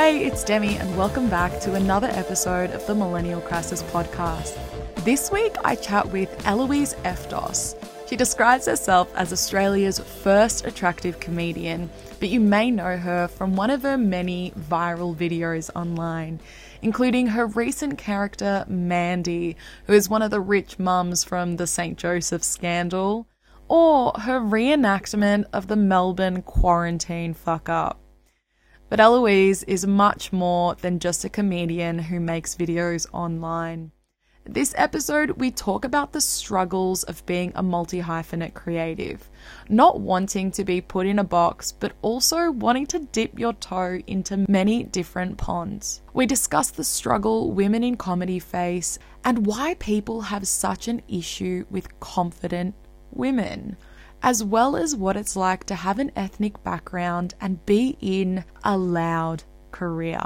Hey, it's Demi, and welcome back to another episode of the Millennial Crisis podcast. This week, I chat with Elouise Eftos. She describes herself as Australia's first attractive comedian, but you may know her from one of her many viral videos online, including her recent character, Mandy, who is one of the rich mums from the St. Joseph scandal, or her reenactment of the Melbourne quarantine fuck up. But Elouise is much more than just a comedian who makes videos online. This episode, we talk about the struggles of being a multi hyphenate creative, not wanting to be put in a box, but also wanting to dip your toe into many different ponds. We discuss the struggle women in comedy face and why people have such an issue with confident women as well as what it's like to have an ethnic background and be in a loud career.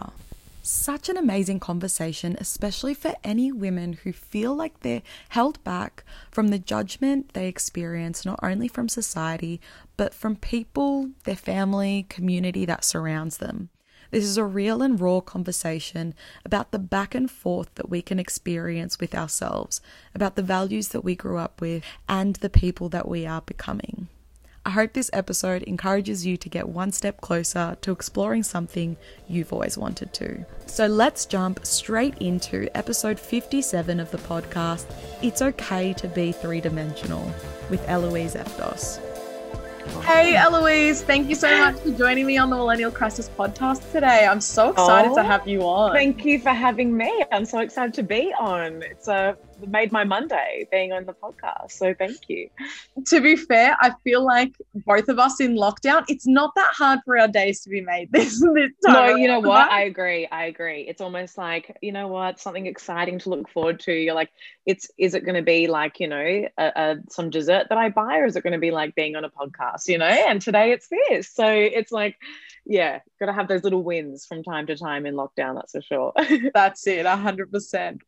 Such an amazing conversation, especially for any women who feel like they're held back from the judgment they experience, not only from society, but from people, their family, community that surrounds them. This is a real and raw conversation about the back and forth that we can experience with ourselves, about the values that we grew up with, and the people that we are becoming. I hope this episode encourages you to get one step closer to exploring something you've always wanted to. So let's jump straight into episode 57 of the podcast It's Okay to Be Three Dimensional with Elouise Eftos. Hey, Elouise, thank you so much for joining me on the Millennial Crisis podcast today. I'm so excited oh, to have you on. Thank you for having me. I'm so excited to be on. It's uh, made my Monday being on the podcast. So thank you. To be fair, I feel like both of us in lockdown, it's not that hard for our days to be made this, this time. No, you know what? I agree. I agree. It's almost like, you know what, something exciting to look forward to. You're like, it's is it going to be like, you know, a, a, some dessert that I buy, or is it going to be like being on a podcast, you know? And today it's this. So it's like, yeah, got to have those little wins from time to time in lockdown. That's for sure. that's it, hundred um, percent.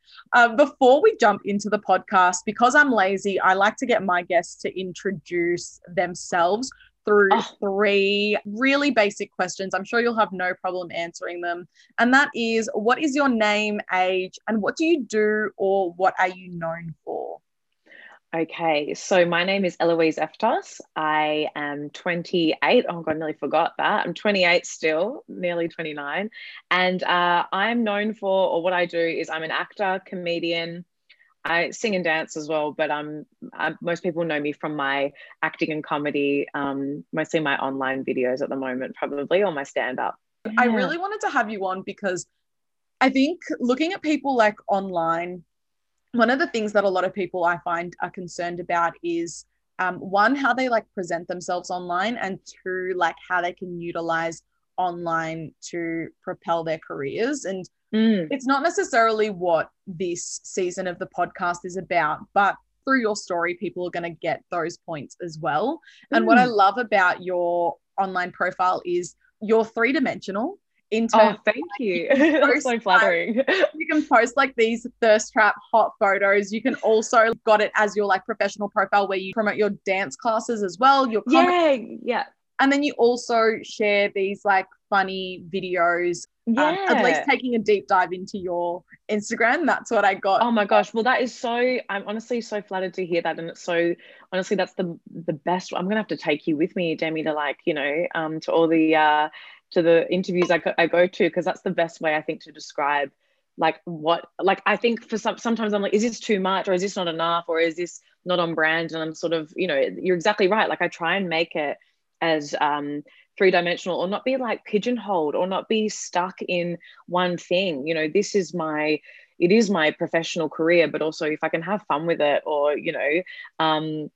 Before we jump into the podcast, because I'm lazy, I like to get my guests to introduce themselves through oh. three really basic questions. I'm sure you'll have no problem answering them. And that is, what is your name, age, and what do you do, or what are you known for? Okay, so my name is Elouise Eftos. I am 28. Oh, God, I nearly forgot that. I'm 28 still, nearly 29. And uh, I'm known for, or what I do is I'm an actor, comedian. I sing and dance as well, but um, I, most people know me from my acting and comedy, um, mostly my online videos at the moment, probably, or my stand up. Yeah. I really wanted to have you on because I think looking at people like online, one of the things that a lot of people I find are concerned about is um, one, how they like present themselves online, and two, like how they can utilize online to propel their careers. And mm. it's not necessarily what this season of the podcast is about, but through your story, people are going to get those points as well. Mm. And what I mm. love about your online profile is you're three dimensional in oh, thank you. you That's so flattering. Like, you can post like these thirst trap hot photos. You can also got it as your like professional profile where you promote your dance classes as well. Your yeah, yeah. And then you also share these like funny videos. Yeah. Um, at least taking a deep dive into your Instagram. That's what I got. Oh my gosh. Well, that is so I'm honestly so flattered to hear that. And it's so honestly, that's the the best. I'm gonna have to take you with me, Demi, to like, you know, um to all the uh to the interviews I, I go to because that's the best way I think to describe like what like I think for some sometimes I'm like is this too much or is this not enough or is this not on brand? And I'm sort of you know you're exactly right. Like I try and make it as um three dimensional or not be like pigeonholed or not be stuck in one thing. You know this is my it is my professional career but also if I can have fun with it or you know um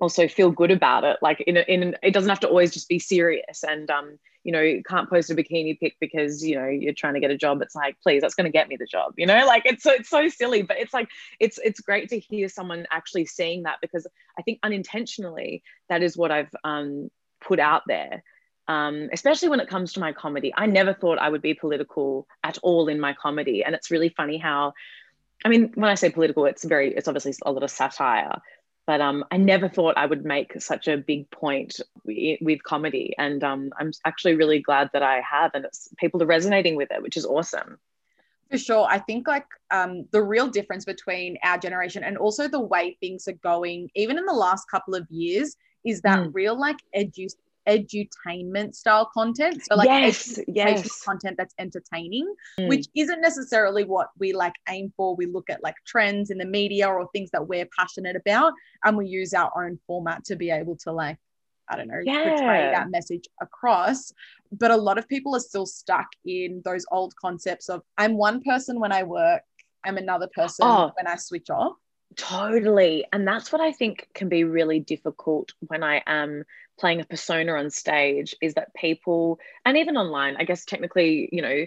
also feel good about it like in, a, in it doesn't have to always just be serious. And um you know can't post a bikini pic because you know you're trying to get a job. It's like please that's going to get me the job you know? Like it's so it's so silly but it's like it's it's great to hear someone actually seeing that because i think unintentionally that is what i've um put out there. Um, especially when it comes to my comedy. I never thought i would be political at all in my comedy. And it's really funny how i mean when i say political it's very it's obviously a lot of satire but um, I never thought I would make such a big point with comedy, and um, I'm actually really glad that I have, and it's people are resonating with it, which is awesome. For sure, I think like um, the real difference between our generation and also the way things are going, even in the last couple of years, is that mm. real like edu edutainment style content. So like yes, yes. content that's entertaining, mm. which isn't necessarily what we like aim for. We look at like trends in the media or things that we're passionate about and we use our own format to be able to like I don't know, yeah. portray that message across. But a lot of people are still stuck in those old concepts of I'm one person when I work, I'm another person oh. when I switch off. Totally. And that's what I think can be really difficult when I am playing a persona on stage is that people, and even online, I guess technically, you know,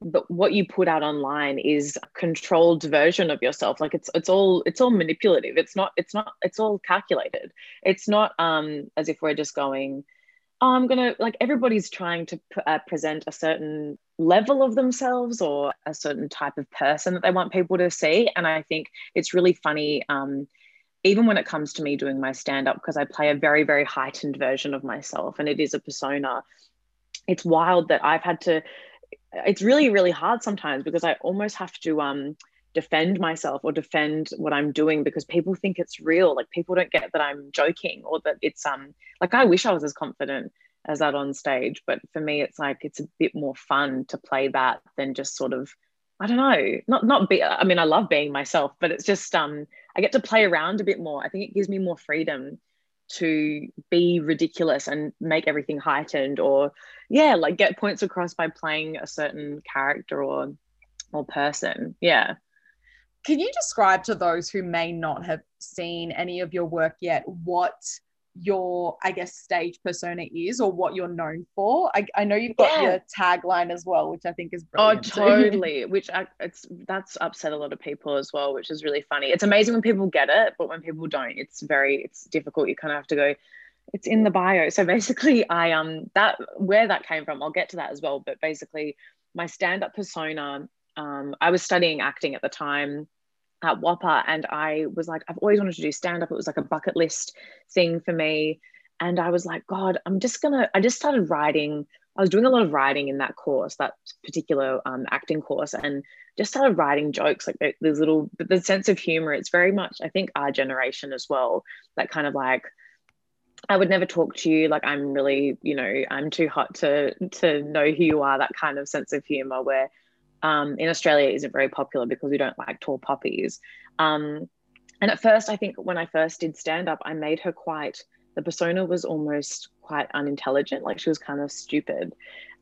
but what you put out online is a controlled version of yourself. Like it's it's all it's all manipulative. It's not it's not it's all calculated. It's not um as if we're just going oh, i'm gonna like everybody's trying to uh, present a certain level of themselves or a certain type of person that they want people to see. And I think it's really funny, um, even when it comes to me doing my stand up, because I play a very, very heightened version of myself and it is a persona. It's wild that I've had to, it's really, really hard sometimes because I almost have to, um, defend myself or defend what I'm doing because people think it's real. Like people don't get that I'm joking or that it's um like I wish I was as confident as that on stage. But for me, it's like it's a bit more fun to play that than just sort of, I don't know, not not be. I mean, I love being myself, but it's just um, I get to play around a bit more. I think it gives me more freedom to be ridiculous and make everything heightened, or yeah, like get points across by playing a certain character or or person. Yeah. Can you describe to those who may not have seen any of your work yet what your i guess stage persona is or what you're known for. I, I know you've got yeah. your tagline as well which i think is oh, brilliant oh totally. Which I, it's that's upset a lot of people as well which is really funny. It's amazing when people get it but when people don't it's very it's difficult. You kind of have to go it's in the bio. So basically i um that where that came from i'll get to that as well but basically my stand-up persona um, i was studying acting at the time at WAAPA and I was like, I've always wanted to do stand up. It was like a bucket list thing for me. And I was like, God, I'm just gonna, I just started writing. I was doing a lot of writing in that course, that particular um, acting course, and just started writing jokes like there's little, the sense of humor, it's very much, I think, our generation as well. That kind of like, I would never talk to you like I'm really, you know, I'm too hot to to know who you are. That kind of sense of humor where um, in Australia isn't very popular because we don't like tall poppies. Um, and at first, I think when I first did stand up, I made her quite, the persona was almost quite unintelligent. Like she was kind of stupid.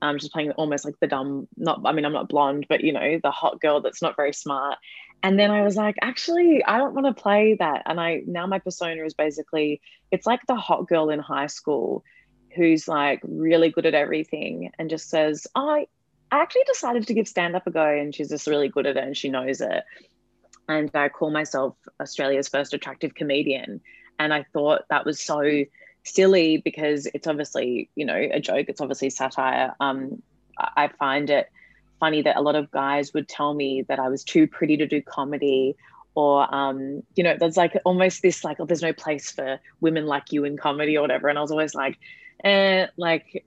Um, just playing almost like the dumb, not, I mean, I'm not blonde, but you know, the hot girl that's not very smart. And then I was like, actually, I don't want to play that. And I, now my persona is basically, it's like the hot girl in high school who's like really good at everything and just says, oh, I actually decided to give stand up a go, and she's just really good at it and she knows it. And I call myself Australia's first attractive comedian. And I thought that was so silly because it's obviously, you know, a joke, it's obviously satire. Um, I find it funny that a lot of guys would tell me that I was too pretty to do comedy or um, you know there's like almost this like oh there's no place for women like you in comedy or whatever and i was always like eh, like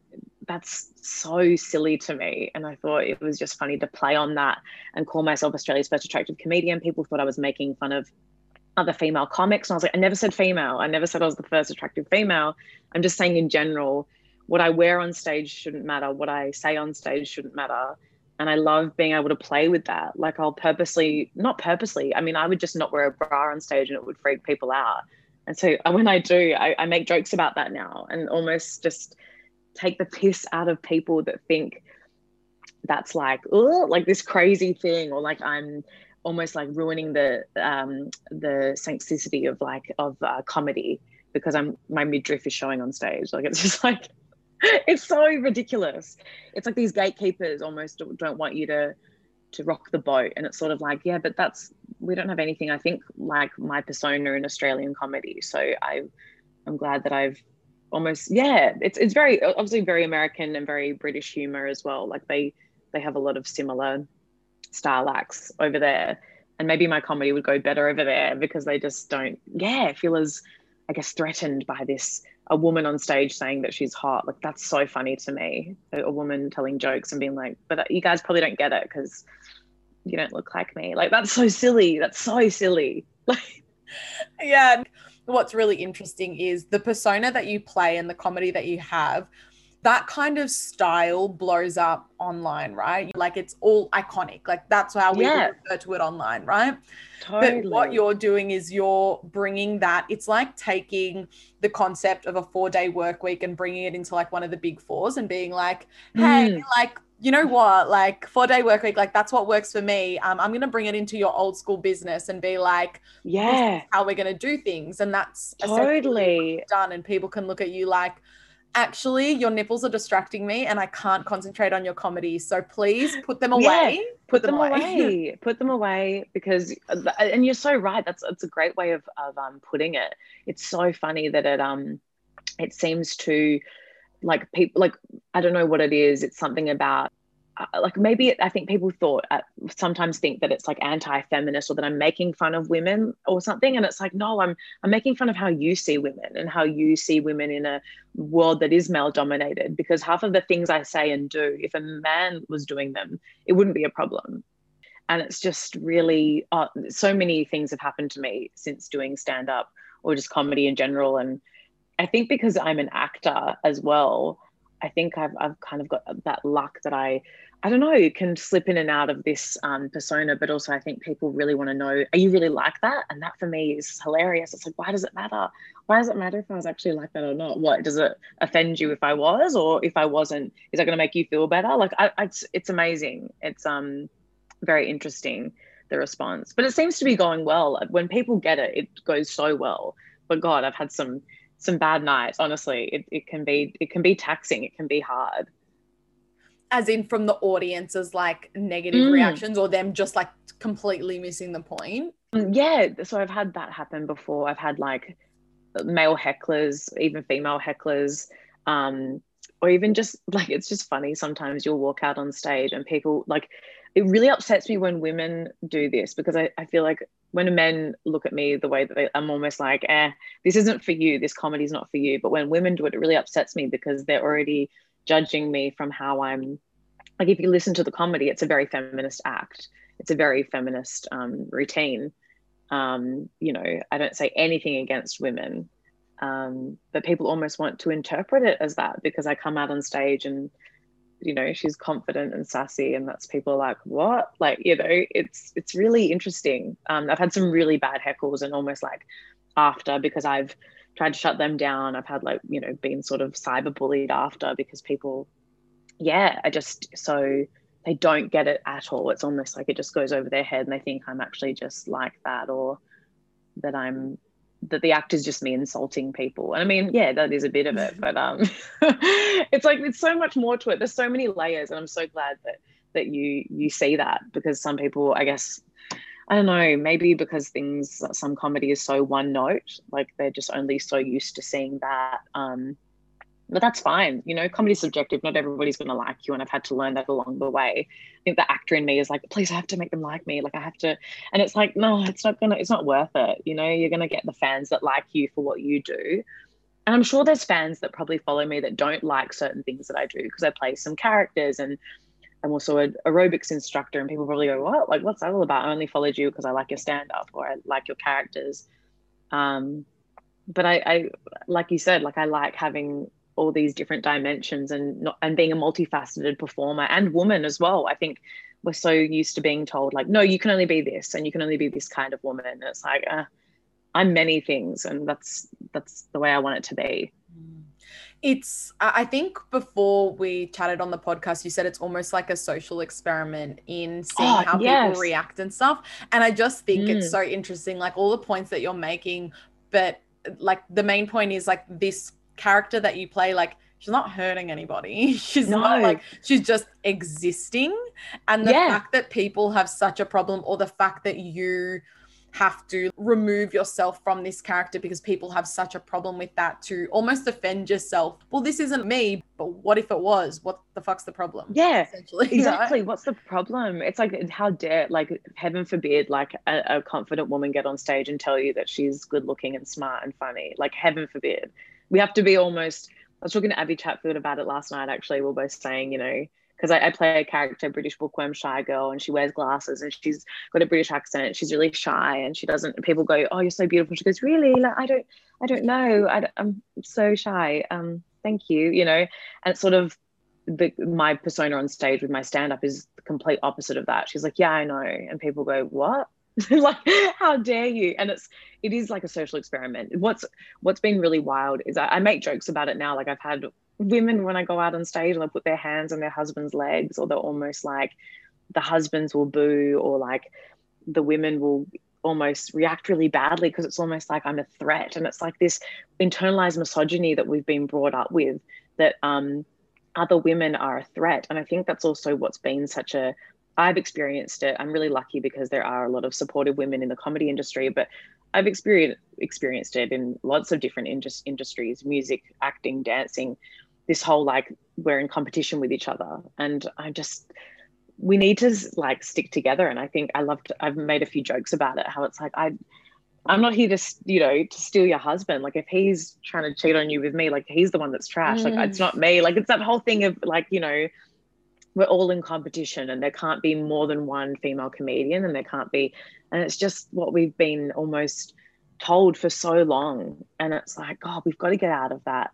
that's so silly to me. And I thought it was just funny to play on that and call myself Australia's first attractive comedian. People thought I was making fun of other female comics. And I was like, I never said female. I never said I was the first attractive female. I'm just saying in general, what I wear on stage shouldn't matter. What I say on stage shouldn't matter. And I love being able to play with that. Like I'll purposely, not purposely, I mean, I would just not wear a bra on stage and it would freak people out. And so uh, when I do, I, I make jokes about that now and almost just take the piss out of people that think that's like like this crazy thing or like i'm almost like ruining the um the sanctity of like of uh, comedy because i'm my midriff is showing on stage. Like it's just like it's so ridiculous. It's like these gatekeepers almost don't want you to to rock the boat. And it's sort of like yeah but that's we don't have anything i think like my persona in australian comedy. So i i'm glad that i've almost yeah it's it's very obviously very american and very british humor as well. Like they they have a lot of similar style acts over there. And maybe my comedy would go better over there because they just don't yeah feel as i guess threatened by this a woman on stage saying that she's hot. Like that's so funny to me. A, a woman telling jokes and being like but uh, you guys probably don't get it because you don't look like me. Like that's so silly. That's so silly. Like yeah what's really interesting is the persona that you play and the comedy that you have that kind of style blows up online, right? Like it's all iconic. Like that's how we yeah. refer to it online, right? Totally. But what you're doing is you're bringing that. It's like taking the concept of a four day work week and bringing it into like one of the big fours and being like, hey, mm. like you know what like four day work week like that's what works for me um, i'm going to bring it into your old school business and be like yeah how we're going to do things and that's totally done and people can look at you like actually your nipples are distracting me and I can't concentrate on your comedy. So please put them away. Yeah, put, put them, them, away. away. put them away because and you're so right. That's it's a great way of of um putting it. It's so funny that it um it seems to like people like I don't know what it is. It's something about uh, like maybe I think people thought uh, sometimes think that it's like anti-feminist or that I'm making fun of women or something, and it's like no, I'm I'm making fun of how you see women and how you see women in a world that is male dominated. Because half of the things I say and do, if a man was doing them, it wouldn't be a problem. And it's just really uh, so many things have happened to me since doing stand up or just comedy in general, and I think because I'm an actor as well. I think I've, I've kind of got that luck that I I don't know, can slip in and out of this um, persona, but also I think people really want to know, are you really like that? And that for me is hilarious. It's like, why does it matter? Why does it matter if I was actually like that or not? What does it offend you if I was, or if I wasn't? Is that going to make you feel better? Like, I, I, it's it's amazing. It's um very interesting the response, but it seems to be going well. When people get it, it goes so well. But God, I've had some some bad nights. Honestly, it, it can be it can be taxing. It can be hard as in from the audience's like negative mm. reactions or them just like completely missing the point mm, yeah so i've had that happen before i've had like male hecklers even female hecklers um or even just like it's just funny sometimes you'll walk out on stage and people like it really upsets me when women do this because I, I feel like when men look at me the way that they, I'm almost like, eh, this isn't for you. This comedy is not for you. But when women do it, it really upsets me because they're already judging me from how I'm like if you listen to the comedy, it's a very feminist act. It's a very feminist um, routine. Um, you know, I don't say anything against women, um, but people almost want to interpret it as that because I come out on stage and you know she's confident and sassy and that's people like what like you know it's it's really interesting um, i've had some really bad heckles and almost like after because i've tried to shut them down. I've had like, you know, been sort of cyber bullied after because people, yeah, I just so they don't get it at all. It's almost like it just goes over their head and they think I'm actually just like that or that I'm that the act is just me insulting people. And I mean, yeah, that is a bit of it, but um it's like it's so much more to it. There's so many layers and I'm so glad that that you you see that because some people I guess I don't know, maybe because things, some comedy is so one note, like they're just only so used to seeing that. Um, but that's fine. You know, comedy's subjective. Not everybody's going to like you. And I've had to learn that along the way. I think the actor in me is like, please, I have to make them like me. Like, I have to. And it's like, no, it's not going to, it's not worth it. You know, you're going to get the fans that like you for what you do. And I'm sure there's fans that probably follow me that don't like certain things that I do because I play some characters and I'm also an aerobics instructor, and people probably go, "What? Like, what's that all about?" I only followed you because I like your stand up or I like your characters. Um, but I, I, like you said, like I like having all these different dimensions and not and being a multifaceted performer and woman as well. I think we're so used to being told like, no, you can only be this and you can only be this kind of woman. And it's like, uh, I'm many things, and that's that's the way I want it to be. Mm it's i think before we chatted on the podcast you said it's almost like a social experiment in seeing oh, how yes. people react and stuff and i just think mm. it's so interesting like all the points that you're making but like the main point is like this character that you play like she's not hurting anybody she's no. not like she's just existing and the yeah. fact that people have such a problem or the fact that you have to remove yourself from this character because people have such a problem with that to almost defend yourself. Well, this isn't me, but what if it was? What the fuck's the problem? Yeah, essentially. Exactly. Right? What's the problem? It's like, how dare, like, heaven forbid, like a, a confident woman get on stage and tell you that she's good looking and smart and funny. Like, heaven forbid. We have to be almost, I was talking to Abby Chatfield about it last night, actually. We are both saying, you know, because I, I, play a character, British bookworm shy girl, and she wears glasses and she's got a British accent. She's really shy and she doesn't. People go, "Oh, you're so beautiful." She goes, "Really? Like, I don't, I don't know. I, am so shy. Um, thank you. You know." And sort of the my persona on stage with my stand up is the complete opposite of that. She's like, "Yeah, I know," and people go, "What?" like how dare you and it's it is like a social experiment what's what's been really wild is I, I make jokes about it now like i've had women when I go out on stage and they put their hands on their husband's legs, or they're almost like the husbands will boo, or like the women will almost react really badly because it's almost like I'm a threat. And it's like this internalized misogyny that we've been brought up with that um, other women are a threat. And I think that's also what's been such a I've experienced it. I'm really lucky because there are a lot of supportive women in the comedy industry, but I've experienced experienced it in lots of different industries, music, acting, dancing, this whole like we're in competition with each other. And i just we need to like stick together. And i think i loved i've made a few jokes about it how it's like i i'm not here to you know to steal your husband. Like if he's trying to cheat on you with me like he's the one that's trash. Mm. like it's not me. Like it's that whole thing of like you know we're all in competition and there can't be more than one female comedian and there can't be and it's just what we've been almost told for so long. And it's like oh we've got to get out of that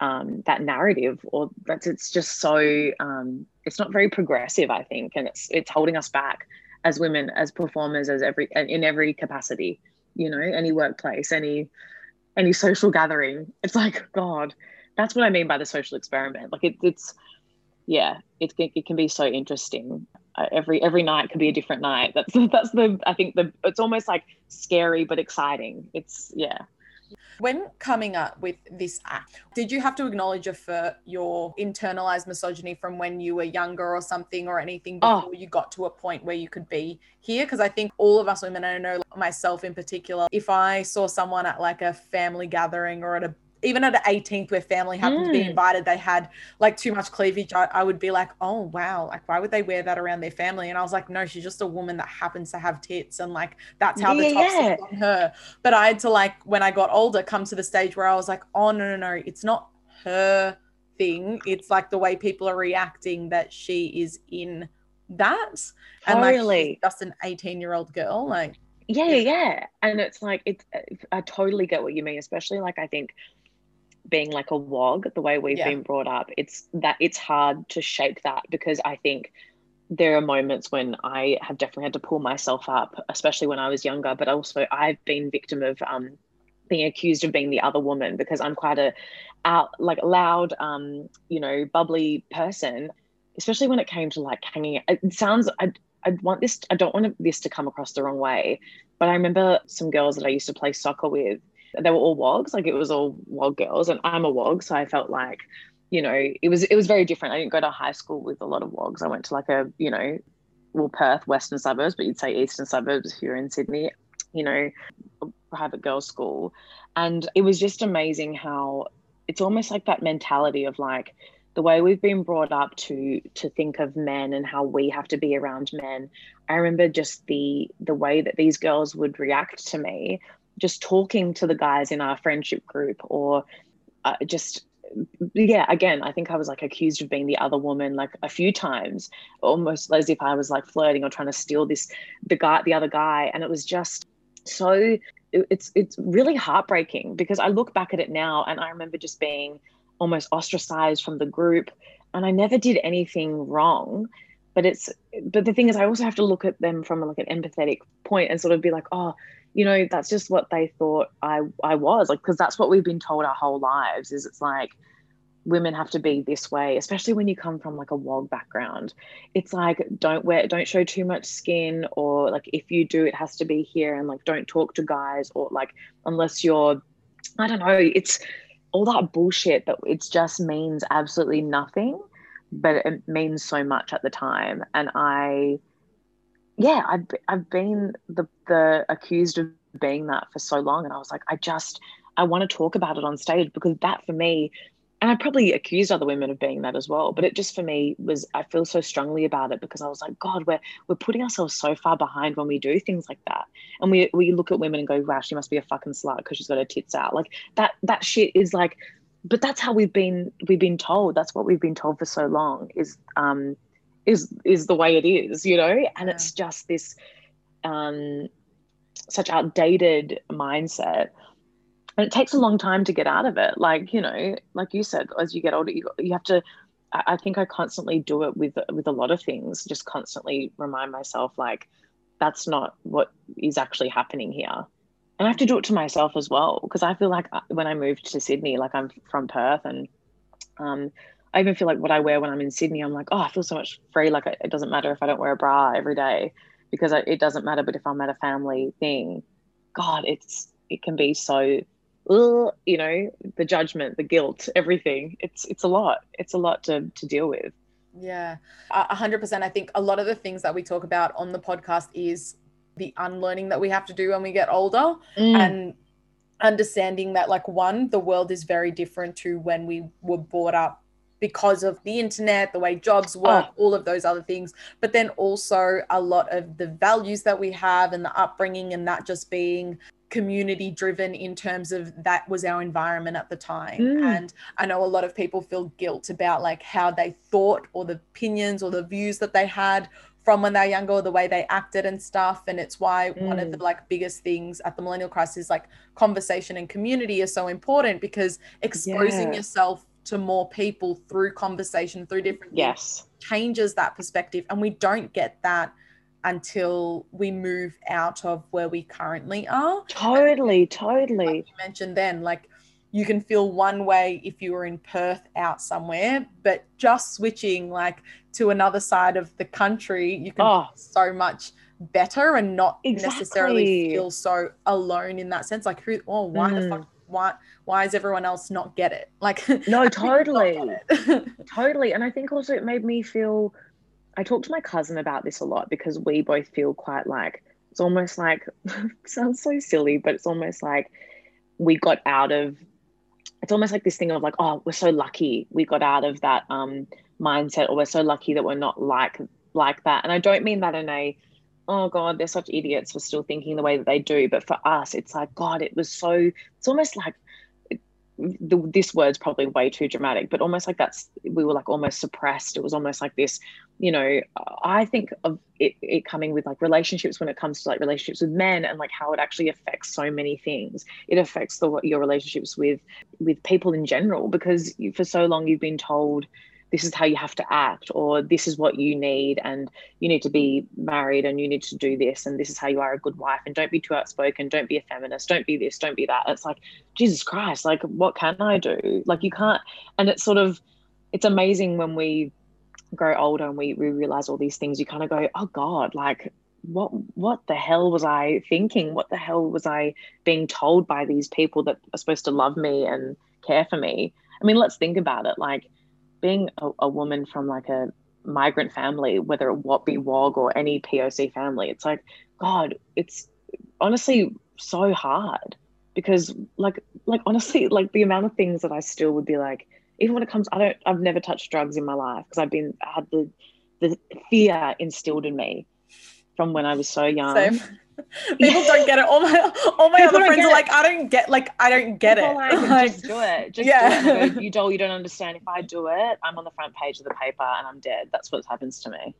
um, that narrative or that's it's just so um, it's not very progressive i think and it's it's holding us back as women as performers as every in every capacity you know any workplace any any social gathering. It's like god that's what i mean by the social experiment. Like it, it's yeah it, it can be so interesting uh, every every night could be a different night that's that's the i think the it's almost like scary but exciting it's yeah when coming up with this act, did you have to acknowledge your, your internalized misogyny from when you were younger or something or anything oh. before oh. you got to a point where you could be here? Because I think all of us women, I know myself in particular, if I saw someone at like a family gathering or at a even at an 18th where family happened mm. to be hmm. invited they had like too much cleavage I, I, would be like oh wow like why would they wear that around their family and i was like no she's just a woman that happens to have tits and like that's how yeah, the top yeah. on her but i had to like when i got older come to the stage where i was like oh no no no it's not her thing it's like the way people are reacting that she is in that and totally. like just an 18 year old girl like yeah, yeah, yeah. And it's like it's I totally get what you mean, especially like I think being like a wog the way we've yeah. been brought up it's that it's hard to shake that because i think there are moments when i have definitely had to pull myself up especially when i was younger but also i've been victim of um, being accused of being the other woman because i'm quite a out like loud um, you know bubbly person especially when it came to like hanging it sounds i I want this I don't want this to come across the wrong way but I remember some girls that I used to play soccer with they were all wogs like it was all wog girls and i'm a wog so i felt like you know it was it was very different. I didn't go to high school with a lot of wogs. I went to like a you know well perth western suburbs but you'd say eastern suburbs if you're in sydney you know private girls school. And it was just amazing how it's almost like that mentality of like the way we've been brought up to to think of men and how we have to be around men. I remember just the the way that these girls would react to me just talking to the guys in our friendship group or uh, just yeah again i think i was like accused of being the other woman like a few times almost as if i was like flirting or trying to steal this the guy the other guy. And it was just so it's it's really heartbreaking because i look back at it now and i remember just being almost ostracized from the group and i never did anything wrong. But it's but the thing is i also have to look at them from like an empathetic point and sort of be like oh you know that's just what they thought i i was like because that's what we've been told our whole lives is it's like women have to be this way especially when you come from like a wog background. It's like don't wear don't show too much skin or like if you do it has to be here and like don't talk to guys or like unless you're i don't know it's all that bullshit that it just means absolutely nothing but it means so much at the time. And i yeah, I've I've been the the accused of being that for so long, and I was like, I just I want to talk about it on stage because that for me, and I probably accused other women of being that as well, but it just for me was I feel so strongly about it because I was like, God, we're we're putting ourselves so far behind when we do things like that, and we we look at women and go, wow, she must be a fucking slut because she's got her tits out, like that that shit is like, but that's how we've been we've been told. That's what we've been told for so long is um is is the way it is, you know, and yeah. it's just this um such outdated mindset. And it takes a long time to get out of it. Like you know like you said as you get older you, you have to I, think i constantly do it with with a lot of things just constantly remind myself like that's not what is actually happening here. And i have to do it to myself as well because i feel like uh, when i moved to sydney like i'm from perth and um i even feel like what i wear when i'm in sydney i'm like oh i feel so much free like it doesn't matter if i don't wear a bra every day because it doesn't matter but if i'm at a family thing god it's it can be so you know, the judgment, the guilt, everything. It's it's a lot. It's a lot to to deal with. Yeah, a hundred percent. I think a lot of the things that we talk about on the podcast is the unlearning that we have to do when we get older, mm. and understanding that like one, the world is very different to when we were brought up because of the internet, the way jobs work, oh. all of those other things. But then also a lot of the values that we have and the upbringing and that just being community driven in terms of that was our environment at the time mm. and i know a lot of people feel guilt about like how they thought or the opinions or the views that they had from when they're younger or the way they acted and stuff and it's why mm. one of the mm. like biggest things at the millennial crisis like conversation and community is so important because exposing yeah. yourself to more people through conversation through different yes changes that perspective and we don't get that until we move out of where we currently are. Totally, totally. Like you mentioned then, like you can feel one way if you were in Perth out somewhere, but just switching like to another side of the country, you can oh. so much better and not exactly. necessarily feel so alone in that sense. Like who oh why mm. the fuck why why is everyone else not get it? Like no, totally. totally. And I think also it made me feel I talk to my cousin about this a lot because we both feel quite like it's almost like sounds so silly, but it's almost like we got out of it's almost like this thing of like, oh, we're so lucky we got out of that um mindset, or we're so lucky that we're not like like that. And I don't mean that in a oh god, they're such idiots for still thinking the way that they do. But for us, it's like, God, it was so it's almost like the, this word's probably way too dramatic, but almost like that's we were like almost suppressed. It was almost like this, you know. I think of it, it coming with like relationships when it comes to like relationships with men and like how it actually affects so many things. It affects the your relationships with with people in general because for so long you've been told this is how you have to act or this is what you need and you need to be married and you need to do this and this is how you are a good wife and don't be too outspoken don't be a feminist don't be this don't be that. It's like jesus christ like what can i do? Like you can't and it's sort of it's amazing when we grow older and we, we realize all these things you kind of go oh god like what what the hell was i thinking? What the hell was i being told by these people that are supposed to love me and care for me? I mean let's think about it like being a, a woman from like a migrant family, whether it what be WOG or any POC family, it's like, God, it's honestly so hard because like like honestly, like the amount of things that I still would be like, even when it comes, I don't I've never touched drugs in my life because I've been I had the the fear instilled in me from when I was so young. Same. People don't get it. All my all my People other friends are like, I don't get like I don't get People it. Like, like, just do it. Just yeah. Do it. You don't you don't understand. If I do it, I'm on the front page of the paper and I'm dead. That's what happens to me.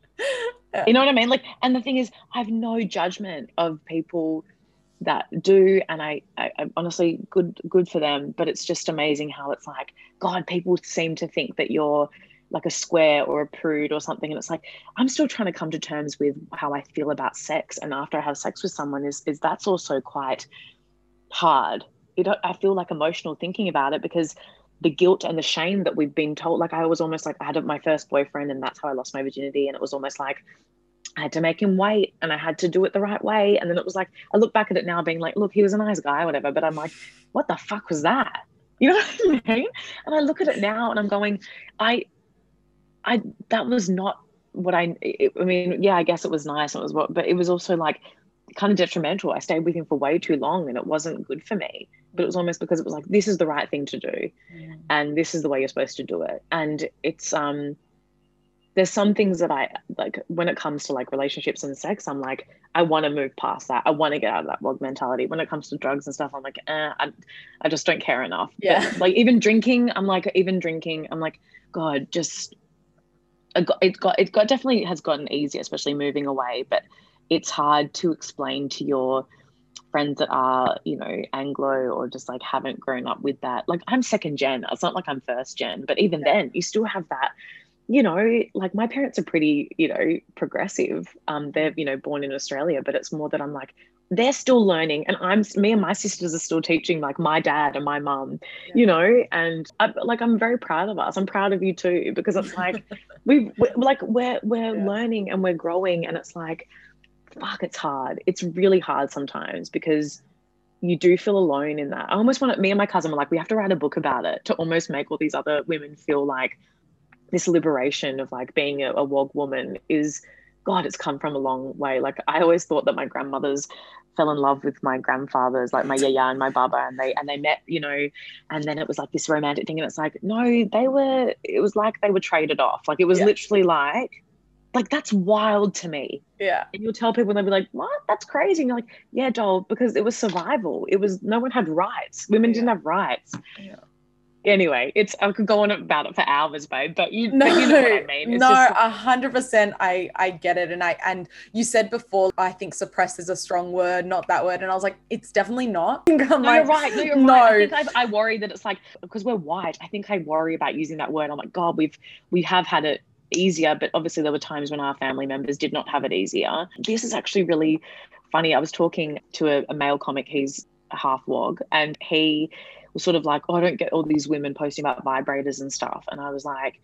Yeah. You know what I mean? Like, and the thing is, I have no judgment of people that do and I, I, I, honestly good good for them but it's just amazing how it's like god people seem to think that you're like a square or a prude or something and it's like i'm still trying to come to terms with how i feel about sex and after i have sex with someone is is that's also quite hard it, i feel like emotional thinking about it because the guilt and the shame that we've been told like i was almost like i had my first boyfriend and that's how i lost my virginity and it was almost like I had to make him wait and I had to do it the right way. And then it was like, I look back at it now being like, look, he was a nice guy, whatever. But I'm like, what the fuck was that? You know what I mean? And I look at it now and I'm going, I I that was not what I, it, I mean, yeah, I guess it was nice. It was what, but it was also like kind of detrimental. I stayed with him for way too long and it wasn't good for me. But it was almost because it was like, this is the right thing to do. Mm. And this is the way you're supposed to do it. And it's, um, there's some things that I like when it comes to like relationships and sex, I'm like, I want to move past that. I want to get out of that WOG mentality. When it comes to drugs and stuff, I'm like, eh, I, I just don't care enough. Yeah. But, like even drinking, I'm like, even drinking, I'm like, God, just it got, it got definitely has gotten easier, especially moving away. But it's hard to explain to your friends that are you know anglo or just like haven't grown up with that like i'm second gen it's not like i'm first gen but even yeah. then you still have that you know like my parents are pretty you know progressive um they're you know born in australia but it's more that i'm like they're still learning and i'm me and my sisters are still teaching like my dad and my mum yeah. you know and I, like i'm very proud of us i'm proud of you too because it's like we've we, like we're we're yeah. learning and we're growing and it's like fuck, it's hard. It's really hard sometimes because you do feel alone in that. I almost want to, me and my cousin were like, we have to write a book about it to almost make all these other women feel like this liberation of like being a, a WOG woman is, God, it's come from a long way. Like I always thought that my grandmothers fell in love with my grandfathers, like my yaya and my baba, and they and they met, you know, and then it was like this romantic thing, and it's like, no, they were. It was like they were traded off. Like it was yeah. literally like like that's wild to me. Yeah. And you'll tell people and they'll be like, What? That's crazy. And you're like, Yeah, doll, because it was survival. It was no one had rights. Women yeah. didn't have rights. Yeah. Anyway, it's I could go on about it for hours, babe. But you, no, but you know what I mean. It's no, a hundred percent. I I get it, and I and you said before. I think suppress is a strong word, not that word. And I was like, it's definitely not. I'm no, like, you're right. No, you're no. right. I think I, I worry that it's like because we're white. I think I worry about using that word. I'm like, God, we've we have had it easier, but obviously there were times when our family members did not have it easier. This is actually really funny. I was talking to a, a male comic, he's half WOG, and he was sort of like, Oh, I don't get all these women posting about vibrators and stuff. And I was like,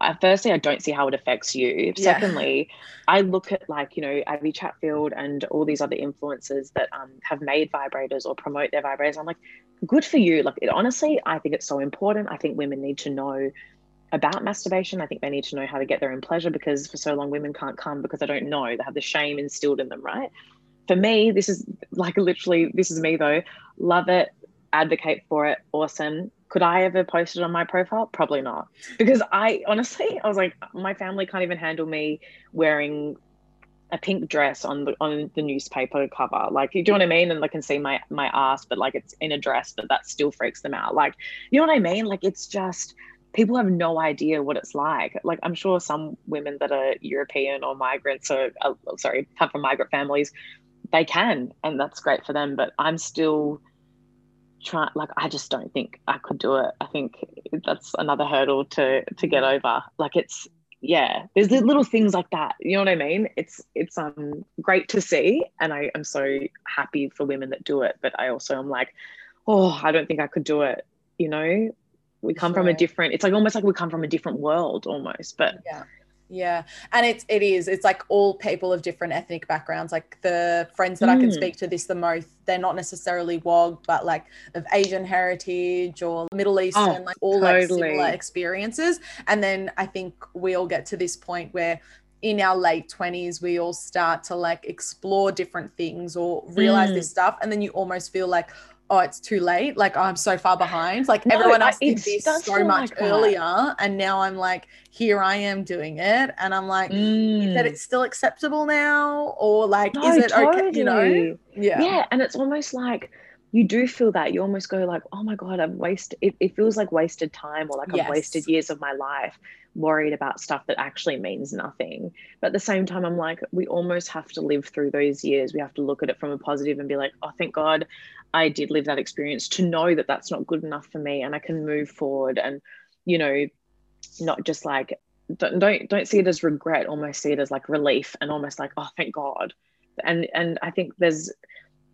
uh, firstly, I don't see how it affects you. Yeah. Secondly, I look at like, you know, Abby Chatfield and all these other influencers that um, have made vibrators or promote their vibrators. I'm like, good for you. Like, it, honestly, I think it's so important. I think women need to know about masturbation. I think they need to know how to get their own pleasure because for so long women can't come because they don't know. They have the shame instilled in them, right? For me, this is like literally, this is me though. Love it, advocate for it, awesome. Could I ever post it on my profile? Probably not. Because I honestly, I was like, my family can't even handle me wearing a pink dress on the on the newspaper cover. Like, you know what I mean? And they can see my my ass, but like it's in a dress, but that still freaks them out. Like, you know what I mean? Like, it's just people have no idea what it's like. Like I'm sure some women that are European or migrants or uh, sorry, come from migrant families, they can, and that's great for them. But I'm still trying. Like I just don't think I could do it. I think that's another hurdle to to get over. Like it's yeah, there's little things like that. You know what I mean? It's it's um great to see, and I am so happy for women that do it. But I also am like, oh, I don't think I could do it. You know, we come sure. from a different it's like almost like we come from a different world almost but yeah yeah and it's it is it's like all people of different ethnic backgrounds like the friends that mm. i can mm. speak to this the most they're not necessarily wog but like of asian heritage or middle eastern oh, like all totally. like similar experiences and then i think we all get to this point where in our late 20s we all start to like explore different things or realize mm. this stuff and then you almost feel like oh, it's too late. Like, oh, I'm so far behind. Like, no, everyone else did this so much like earlier. And now I'm like, here I am doing it. And I'm like, mm. is that it's still acceptable now? Or like, no, is it totally. okay? You know? Yeah. Yeah. And it's almost like, you do feel that you almost go like oh my god i've wasted it, it feels like wasted time or like yes. i've wasted years of my life worried about stuff that actually means nothing. But at the same time i'm like we almost have to live through those years. We have to look at it from a positive and be like oh thank god I did live that experience to know that that's not good enough for me and I can move forward and you know not just like don't don't, don't see it as regret almost see it as like relief and almost like oh thank god. And and I think there's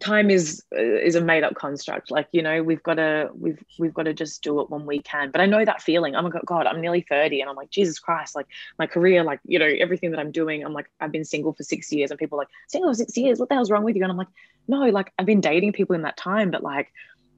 time is is a made up construct. Like you know we've got to we've we've got to just do it when we can. But i know that feeling. Oh my god i'm nearly 30 and i'm like jesus christ like my career like you know everything that i'm doing i'm like i've been single for six years and people are like single for six years? What the hell's wrong with you? And i'm like no like i've been dating people in that time but like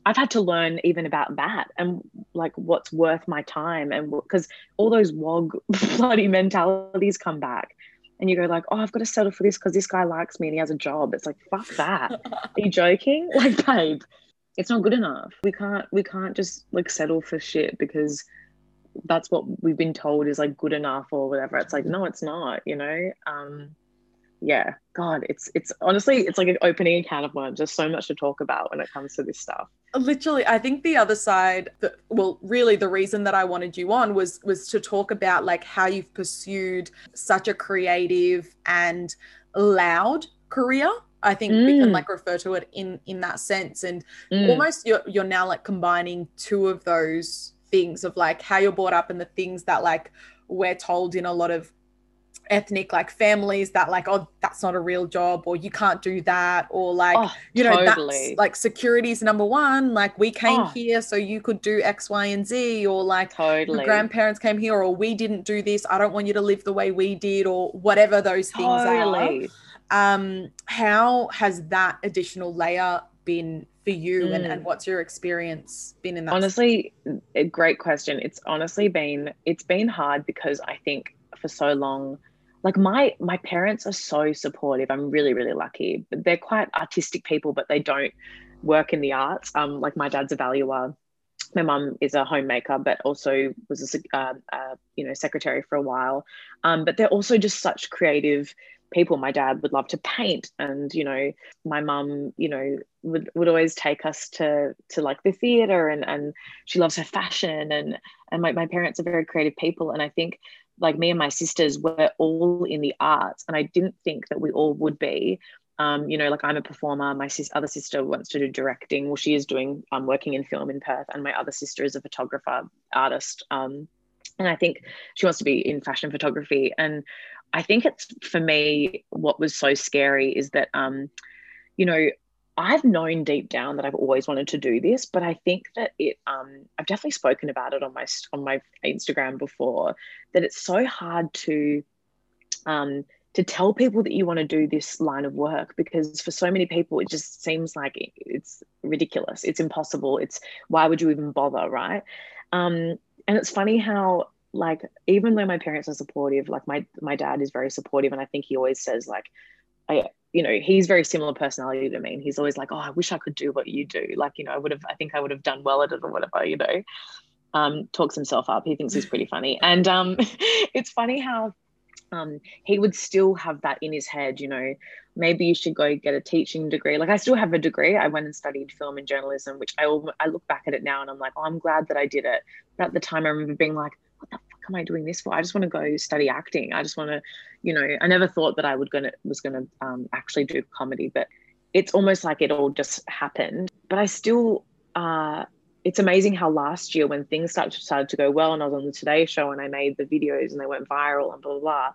I've had to learn even about that and like what's worth my time and because all those wog bloody mentalities come back and you go like, oh, I've got to settle for this because this guy likes me and he has a job. It's like, fuck that. Are you joking? Like, babe, it's not good enough. We can't we can't just like settle for shit because that's what we've been told is like good enough or whatever. It's like, no, it's not, you know? Um yeah, God, it's it's honestly it's like an opening can of worms. There's so much to talk about when it comes to this stuff. Literally, I think the other side, that, well, really, the reason that I wanted you on was was to talk about like how you've pursued such a creative and loud career. I think mm. we can mm. like refer to it in in that sense, and mm. almost you're you're now like combining two of those things of like how you're brought up and the things that like we're told in a lot of ethnic like families that like oh that's not a real job or you can't do that or like oh, you know totally. that's like security's number one like we came oh. here so you could do x y and z or like totally grandparents came here or we didn't do this i don't want you to live the way we did or whatever those things totally. are um how has that additional layer been for you mm. and, and mm. what's your experience been in that honestly a great question it's honestly been it's been hard because i think for so long like my my parents are so supportive. I'm really really lucky. But they're quite artistic people but they don't work in the arts. Um like my dad's a valuer. My mum is a homemaker but also was a uh, uh, you know secretary for a while. Um but they're also just such creative people. My dad would love to paint and you know my mum you know would, would always take us to to like the theater and and she loves her fashion and and my, my parents are very creative people. And i think like me and my sisters were all in the arts and i didn't think that we all would be. Um, you know like i'm a performer my sis- other sister wants to do directing. Well she is doing um, working in film in perth and my other sister is a photographer artist um, and i think she wants to be in fashion photography. And i think it's for me what was so scary is that um, you know I've known deep down that I've always wanted to do this, but I think that it um, I've definitely spoken about it on my on my Instagram before that it's so hard to um, to tell people that you want to do this line of work because for so many people it just seems like it's ridiculous, it's impossible, it's why would you even bother, right? Um, and it's funny how like even though my parents are supportive, like my my dad is very supportive, and I think he always says like I you know, he's very similar personality to me. And he's always like, oh, I wish I could do what you do. Like, you know, I would have, I think I would have done well at it or whatever, you know. Um, talks himself up. He thinks he's pretty funny. And um, it's funny how um, he would still have that in his head, you know, maybe you should go get a teaching degree. Like I still have a degree. I went and studied film and journalism, which I, I look back at it now and I'm like, oh, I'm glad that I did it. But at the time I remember being like, what the fuck am I doing this for? I just want to go study acting. I just want to, you know, I never thought that I would gonna was gonna um, actually do comedy, but it's almost like it all just happened. But I still, uh, it's amazing how last year when things started started to go well, and I was on the Today Show and I made the videos and they went viral and blah blah blah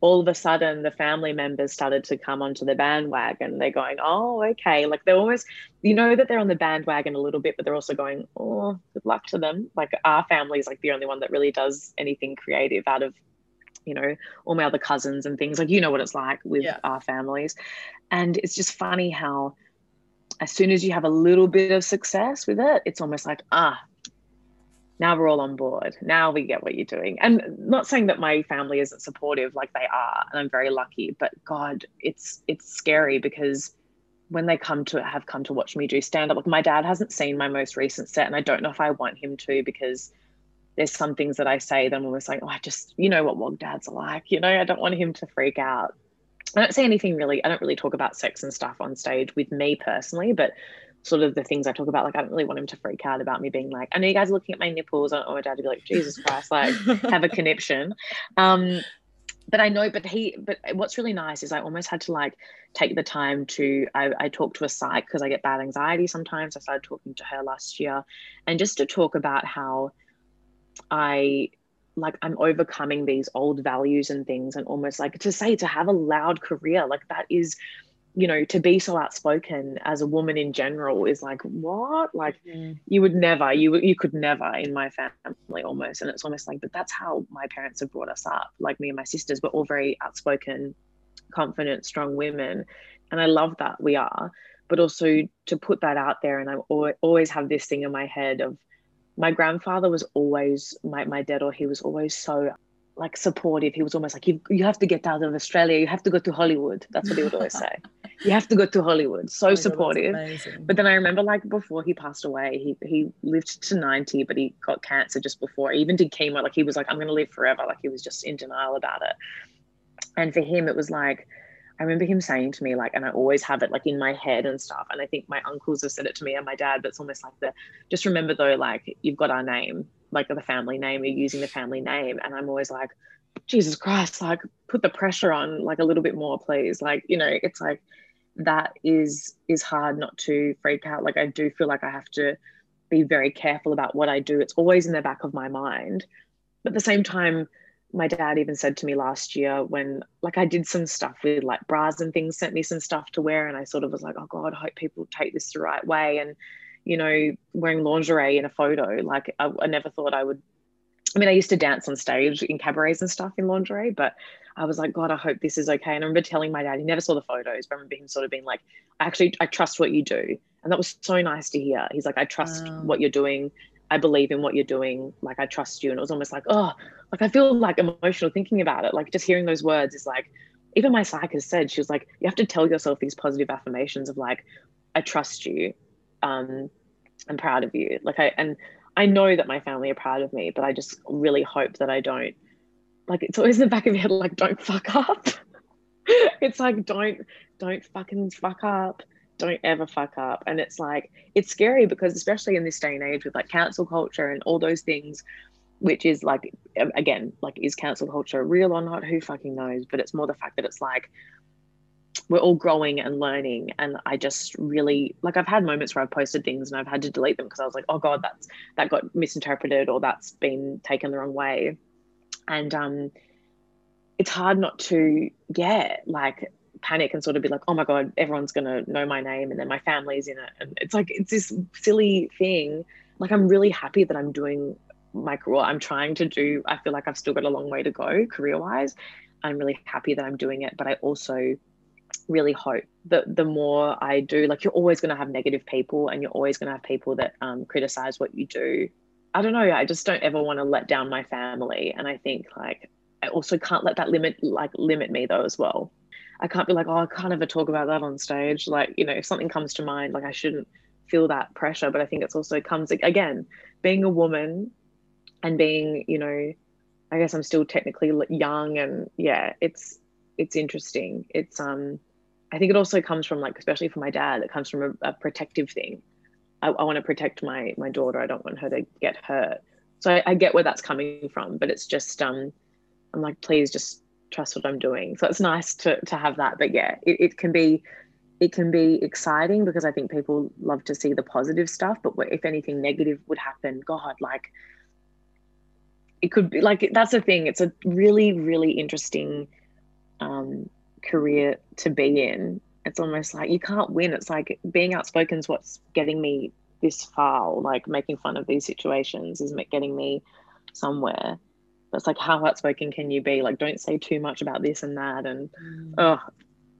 all of a sudden the family members started to come onto the bandwagon. They're going, oh, okay. Like they're almost, you know, that they're on the bandwagon a little bit, but they're also going, oh, good luck to them. Like our family is like the only one that really does anything creative out of, you know, all my other cousins and things. Like, you know what it's like with yeah. our families. And it's just funny how, as soon as you have a little bit of success with it, it's almost like, ah, now we're all on board. Now we get what you're doing. And not saying that my family isn't supportive, like they are, and I'm very lucky, but God, it's it's scary because when they come to have come to watch me do stand up, like my dad hasn't seen my most recent set, and I don't know if I want him to because there's some things that I say that I'm almost like, oh, I just, you know what wog dads are like, you know, I don't want him to freak out. I don't say anything really, I don't really talk about sex and stuff on stage with me personally, but sort of the things I talk about. Like, I don't really want him to freak out about me being like, I know you guys are looking at my nipples. I don't want my dad to be like, Jesus Christ, like, have a conniption. Um, but I know, but he, but what's really nice is I almost had to like take the time to, I, I talk to a psych because I get bad anxiety sometimes. I started talking to her last year and just to talk about how I, like I'm overcoming these old values and things and almost like to say to have a loud career like that is you know to be so outspoken as a woman in general is like what? Like mm-hmm. you would never you you could never in my family almost. And it's almost like but that's how my parents have brought us up like me and my sisters. We're all very outspoken confident strong women. And i love that we are. But also to put that out there and i always have this thing in my head of my grandfather was always my, my dad or he was always so like supportive. He was almost like, you, you have to get out of Australia. You have to go to Hollywood. That's what he would always say. you have to go to Hollywood. So oh supportive. God, but then I remember like before he passed away, he, he lived to 90, but he got cancer just before. He even did chemo. Like he was like, I'm going to live forever. Like he was just in denial about it. And for him, it was like, I remember him saying to me, like, and I always have it like in my head and stuff. And I think my uncles have said it to me and my dad, but it's almost like the just remember though, like, you've got our name like the family name you're using the family name and i'm always like jesus christ like put the pressure on like a little bit more please. Like you know it's like that is is hard not to freak out. Like i do feel like i have to be very careful about what i do. It's always in the back of my mind. But at the same time my dad even said to me last year when like i did some stuff with like bras and things sent me some stuff to wear and i sort of was like oh god i hope people take this the right way. And you know, wearing lingerie in a photo. Like I, I never thought I would. I mean, I used to dance on stage in cabarets and stuff in lingerie, but I was like, God, I hope this is okay. And I remember telling my dad, he never saw the photos, but I remember him sort of being like, I actually, I trust what you do. And that was so nice to hear. He's like, I trust wow. what you're doing. I believe in what you're doing. Like, I trust you. And it was almost like, oh, like I feel like emotional thinking about it. Like, just hearing those words is like, even my psychologist said, she was like, you have to tell yourself these positive affirmations of like, I trust you. Um, I'm proud of you. Like I and I know that my family are proud of me, but I just really hope that I don't like it's always in the back of your head like don't fuck up. it's like don't don't fucking fuck up. Don't ever fuck up. And it's like it's scary because especially in this day and age with like cancel culture and all those things, which is like again, like is cancel culture real or not? Who fucking knows? But it's more the fact that it's like we're all growing and learning and i just really like i've had moments where i've posted things and i've had to delete them because i was like oh god that's that got misinterpreted or that's been taken the wrong way. And um it's hard not to yeah like panic and sort of be like oh my god everyone's gonna know my name and then my family's in it. And it's like it's this silly thing. Like i'm really happy that i'm doing my career. I'm trying to do i feel like i've still got a long way to go career wise i'm really happy that i'm doing it but i also really hope that the more I do, like you're always going to have negative people and you're always going to have people that um, criticize what you do. I don't know. I just don't ever want to let down my family. And I think like, I also can't let that limit, like limit me though as well. I can't be like, oh, I can't ever talk about that on stage. Like, you know, if something comes to mind, like I shouldn't feel that pressure. But I think it's also comes again, being a woman and being, you know, I guess I'm still technically young and yeah, it's, it's interesting. It's, um, I think it also comes from like, especially for my dad, it comes from a, a protective thing. I, I want to protect my my daughter. I don't want her to get hurt. So I, I, get where that's coming from, but it's just um, I'm like, please just trust what I'm doing. So it's nice to to have that. But yeah, it, it can be it can be exciting because I think people love to see the positive stuff. But if anything negative would happen, God, like it could be like that's the thing. It's a really really interesting um, career to be in. It's almost like you can't win. It's like being outspoken is what's getting me this far, or like making fun of these situations is getting me somewhere. But it's like, how outspoken can you be? Like, don't say too much about this and that. And oh,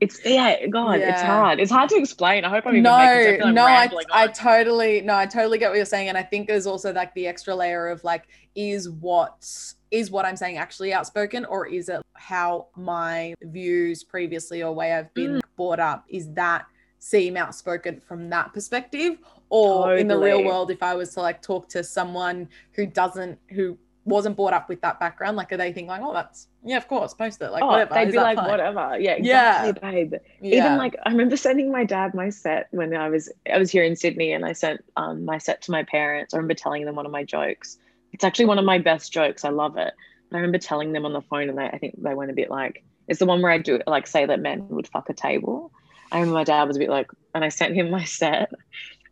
it's yeah, God, yeah. it's hard. It's hard to explain. I hope I'm even no, making sense. no, I, I totally, no, I totally get what you're saying, and I think there's also like the extra layer of like, is what is what I'm saying actually outspoken, or is it how my views previously or way I've been mm. brought up? Is that seem outspoken from that perspective, or totally. in the real world, if I was to like talk to someone who doesn't, who wasn't brought up with that background, like are they thinking like, oh, that's yeah, of course, post it, like oh, whatever. They'd be like, fine? whatever, yeah, exactly, yeah. babe. Yeah. Even like I remember sending my dad my set when I was I was here in Sydney, and I sent um my set to my parents. I remember telling them one of my jokes. It's actually one of my best jokes. I love it. I remember telling them on the phone, and they, I think they went a bit like, it's the one where I do like say that men would fuck a table. I remember my dad was a bit like, and I sent him my set.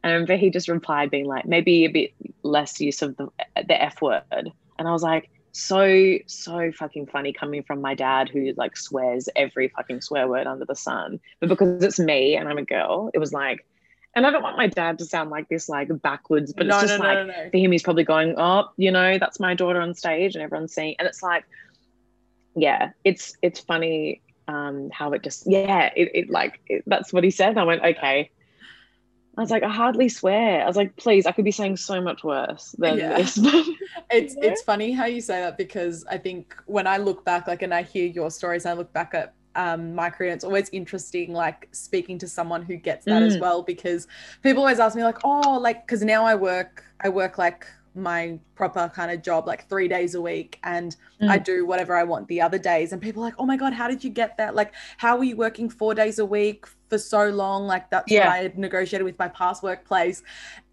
And I remember he just replied, being like, maybe a bit less use of the the F word and I was like, so, so fucking funny coming from my dad who like swears every fucking swear word under the sun. But because it's me and I'm a girl, it was like, and I don't want my dad to sound like this, like backwards, but no, it's just no, like no, for him, he's probably going, oh, you know, that's my daughter on stage and everyone's seeing. And it's like, yeah, it's, it's funny um, how it just, yeah, it, it like, it, that's what he said. I went, okay, I was like, I hardly swear. I was like, please, I could be saying so much worse than Yeah. this. it's You know? it's funny how you say that because I think when I look back, like, and I hear your stories, I look back at um, my career. It's always interesting, like speaking to someone who gets that as Mm. well, because people always ask me, like, oh, like, because now I work, I work like my proper kind of job, like three days a week, and I Mm. do whatever I want the other days. And people are like, oh my god, how did you get that? Like, how were you working four days a week for so long? Like, that's Yeah. what I had negotiated with my past workplace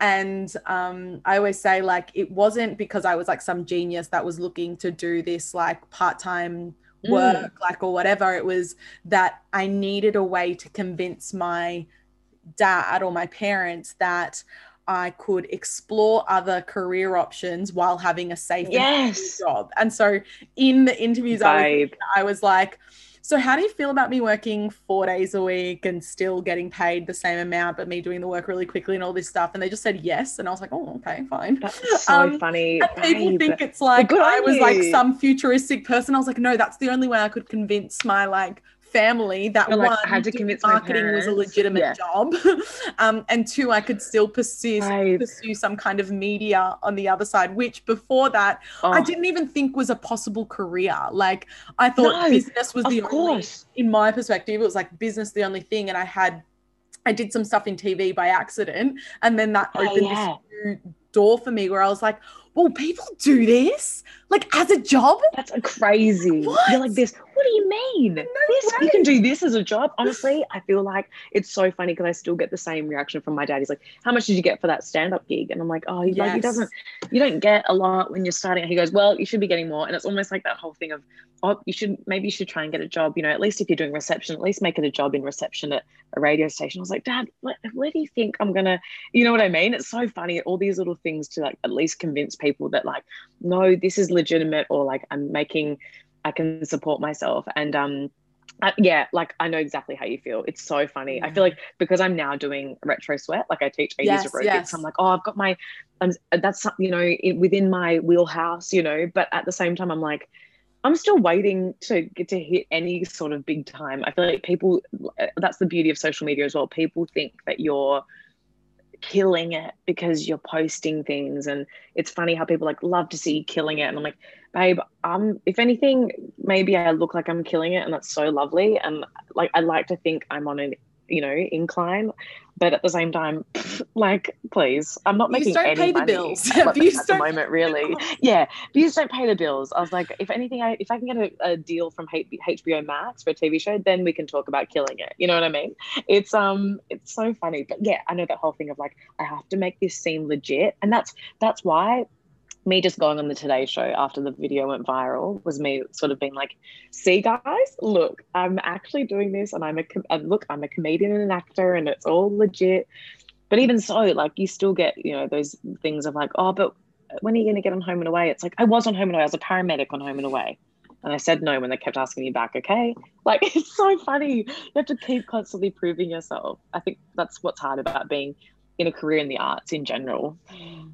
and um, i always say like it wasn't because i was like some genius that was looking to do this like part-time Mm. Work mm. like or whatever it was that i needed a way to convince my dad or my parents that i could explore other career options while having a safe yes, job. And so in the interviews i was. I was like, so how do you feel about me working four days a week and still getting paid the same amount, but me doing the work really quickly and all this stuff? And they just said yes. And I was like, oh, okay, fine. That's so Um, funny. And people babe. think it's like I was like some futuristic person. I was like, no, that's the only way I could convince my like family that You're like, one I had to convince marketing was a legitimate Yeah. job, um, and two, I could still pursue Babe. pursue some kind of media on the other side. Which before that, I Oh, didn't even think was a possible career. Like I thought No, business was the only, course. in my perspective, it was like business the only thing. And I had, I did some stuff in TV by accident, and then that Oh, opened yeah. this new door for me where I was like, well, people do this like as a job. That's a crazy. What? You're like this. What do you mean? this you can do this as a job. Honestly, I feel like it's so funny because I still get the same reaction from my dad. He's like, "How much did you get for that stand-up gig?" And I'm like, "Oh, he like he doesn't. You don't get a lot when you're starting." He goes, "Well, you should be getting more." And it's almost like that whole thing of, "Oh, you should maybe you should try and get a job. You know, at least if you're doing reception, at least make it a job in reception at a radio station." I was like, "Dad, what, where do you think I'm gonna?" You know what I mean? It's so funny. All these little things to like at least convince people that like, no, this is legitimate, or like I'm making, I can support myself. And um, yeah, like I know exactly how you feel. It's so funny. I feel like because I'm now doing retro sweat, like I teach 80s Yes, aerobics. yes. I'm like, oh, I've got my, um, that's you know it, within my wheelhouse, you know. But at the same time, I'm like, I'm still waiting to get to hit any sort of big time. I feel like people, that's the beauty of social media as well. People think that you're killing it because you're posting things. And it's funny how people like love to see you killing it. And i'm like babe um if anything maybe i look like i'm killing it and that's so lovely. And like i like to think i'm on an you know incline. But at the same time like please i'm not making don't any pay the money bills. at, Views at the moment really. Yeah views don't pay the bills. I was like if anything I, if i can get a, a deal from H- hbo max for a tv show then we can talk about killing it. You know what i mean? It's um it's so funny. But yeah i know that whole thing of like i have to make this seem legit. And that's that's why me just going on the today show after the video went viral was me sort of being like see guys look i'm actually doing this and i'm a com- and look i'm a comedian and an actor and it's all legit but even so like you still get you know those things of like oh but when are you going to get on home and away it's like i was on home and away i was a paramedic on home and away and I said no when they kept asking me back, okay? Like, it's so funny. You have to keep constantly proving yourself. I think that's what's hard about being in a career in the arts in general. Mm.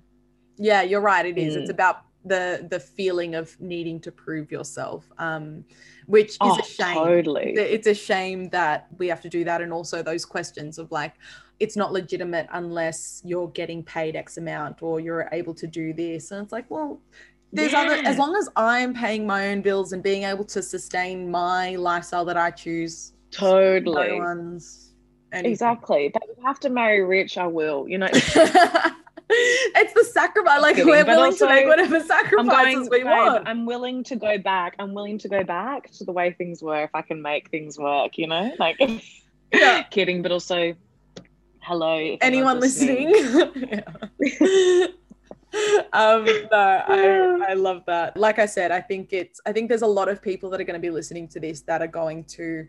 Yeah, you're right. It is. It's Mm. about the the feeling of needing to prove yourself, um, which is Oh, a shame. totally. It's a- shame that we have to do that, and also those questions of like, it's not legitimate unless you're getting paid X amount or you're able to do this, and it's like, well. There's other as long as I'm paying my own bills and being able to sustain my lifestyle that I choose, no Totally. one's. Exactly. But if I have to marry rich, I will. You know, it's the sacrifice. Like kidding, we're willing to make whatever sacrifices going. we want. I'm willing to go back. I'm willing to go back to the way things were if I can make things work. You know, like Yeah. kidding, but also, hello. Anyone listening? Yeah. um no I, I love that like i said i think it's i think there's a lot of people that are going to be listening to this that are going to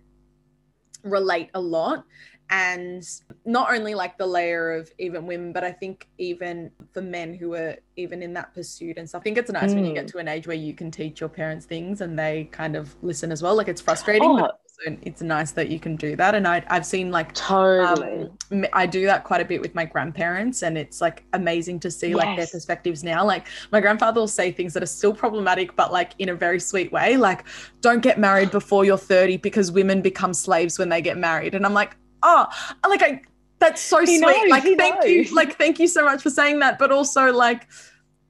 relate a lot and not only like the layer of even women but i think even for men who are even in that pursuit and stuff i think it's nice when you get Mm. to an age where you can teach your parents things and they kind of listen as well like it's frustrating Oh. but also it's nice that you can do that and I, i've seen like Totally. um, I do that quite a bit with my grandparents, and it's like amazing to see like their perspectives now. Like my grandfather will say things that are still problematic, but like in a very sweet way. Like, don't get married before you're 30 because women become slaves when they get married. And I'm like, oh, like I That's so He sweet. knows, like thank you. Like thank you so much for saying that. But also like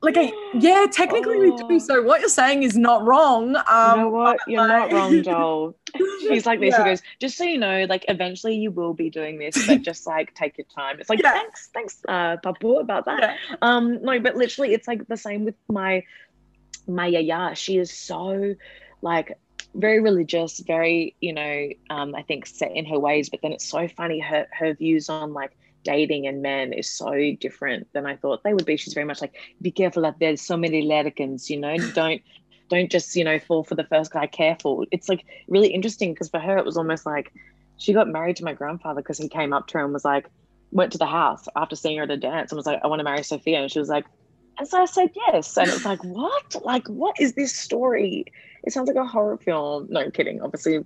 like I, yeah, technically we Oh. do. So what you're saying is not wrong. Um you know what? You're not wrong, Joel. He's like this. Yeah. He goes, just so you know, like eventually you will be doing this, but just like take your time. It's like Yeah. thanks, thanks, uh, Papu, about that. Yeah. Um, no, but literally, it's like the same with my my yaya. She is so like very religious, very you know, um, I think set in her ways. But then it's so funny her her views on like dating and men is so different than I thought they would be. She's very much like, be careful that there's so many larrikins, you know, don't don't just you know fall for the first guy. Careful. It's like really interesting because for her it was almost like she got married to my grandfather because he came up to her and was like went to the house after seeing her at a dance and was like, I want to marry Sophia. And she was like, and so I said yes. And it was like, what? Like, what is this story? It sounds like a horror film. No I'm kidding. Obviously,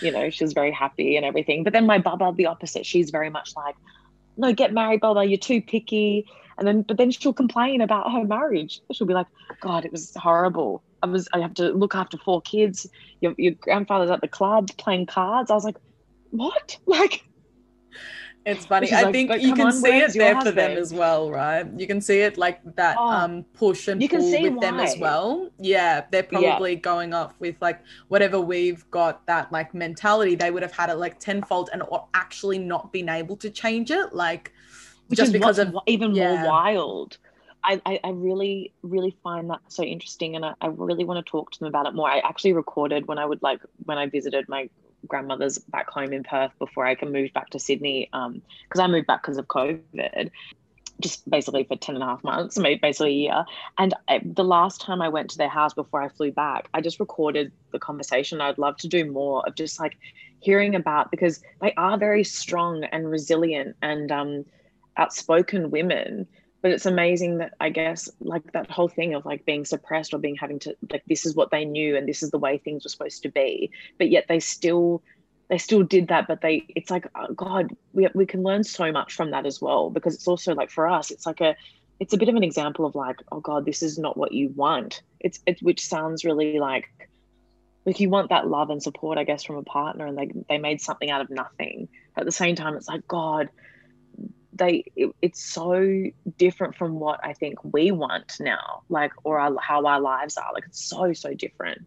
you know, she's very happy and everything. But then my Baba, the opposite, she's very much like, no, get married, Baba, you're too picky. And then, but then she'll complain about her marriage. She'll be like, God, it was horrible. I was, I have to look after four kids. Your, your grandfather's at the club playing cards. I was like, what? Like, It's funny. I like, think you can on, see it there for them as well, right? You can see it like that Oh, um push and you can pull see with them as well. Yeah, they're Yeah. probably going off with like whatever we've got that like mentality. They would have had it like tenfold and actually not been able to change it. Like which just because of even yeah. more wild. I, I, I really, really find that so interesting and I, I really want to talk to them about it more. I actually recorded when I would like when I visited my grandmother's back home in Perth before I can move back to Sydney. Um, because I moved back because of COVID, just basically for 10 and a half months, maybe basically a year. And I, the last time I went to their house before I flew back, I just recorded the conversation. I'd love to do more of just like hearing about because they are very strong and resilient and um outspoken women but it's amazing that i guess like that whole thing of like being suppressed or being having to like this is what they knew and this is the way things were supposed to be but yet they still they still did that but they it's like oh god we, we can learn so much from that as well because it's also like for us it's like a it's a bit of an example of like oh god this is not what you want. It's it which sounds really like like you want that love and support i guess from a partner and they they made something out of nothing. At the same time it's like god they it, it's so different from what i think we want now like or our, how our lives are like it's so so different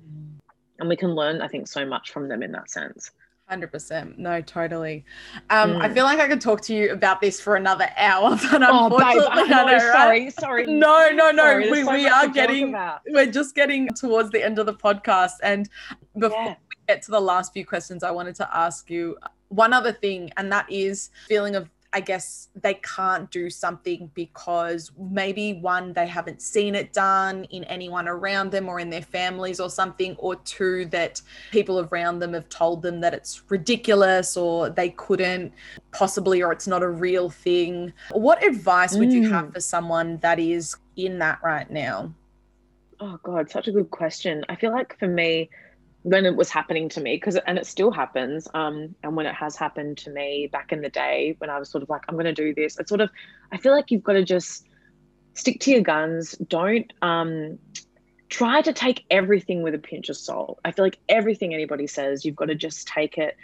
and we can learn i think so much from them in that sense Hundred percent. No, totally. Um, I Mm. feel like I could talk to you about this for another hour, but oh babe unfortunately, I I know, know, right? sorry sorry No, no, no. Sorry, we so we are getting we're just getting towards the end of the podcast, and before yeah we get to the last few questions, I wanted to ask you one other thing, and that is feeling of I guess they can't do something because maybe one, they haven't seen it done in anyone around them or in their families or something, or two, that people around them have told them that it's ridiculous or they couldn't possibly, or it's not a real thing. What advice would you have Mm. for someone that is in that right now? Oh God, such a good question. I feel like for me, when it was happening to me, because and it still happens, um, and when it has happened to me back in the day, when I was sort of like, I'm going to do this, it's sort of, I feel like you've got to just stick to your guns. Don't um, try to take everything with a pinch of salt. I feel like everything anybody says, you've got to just take it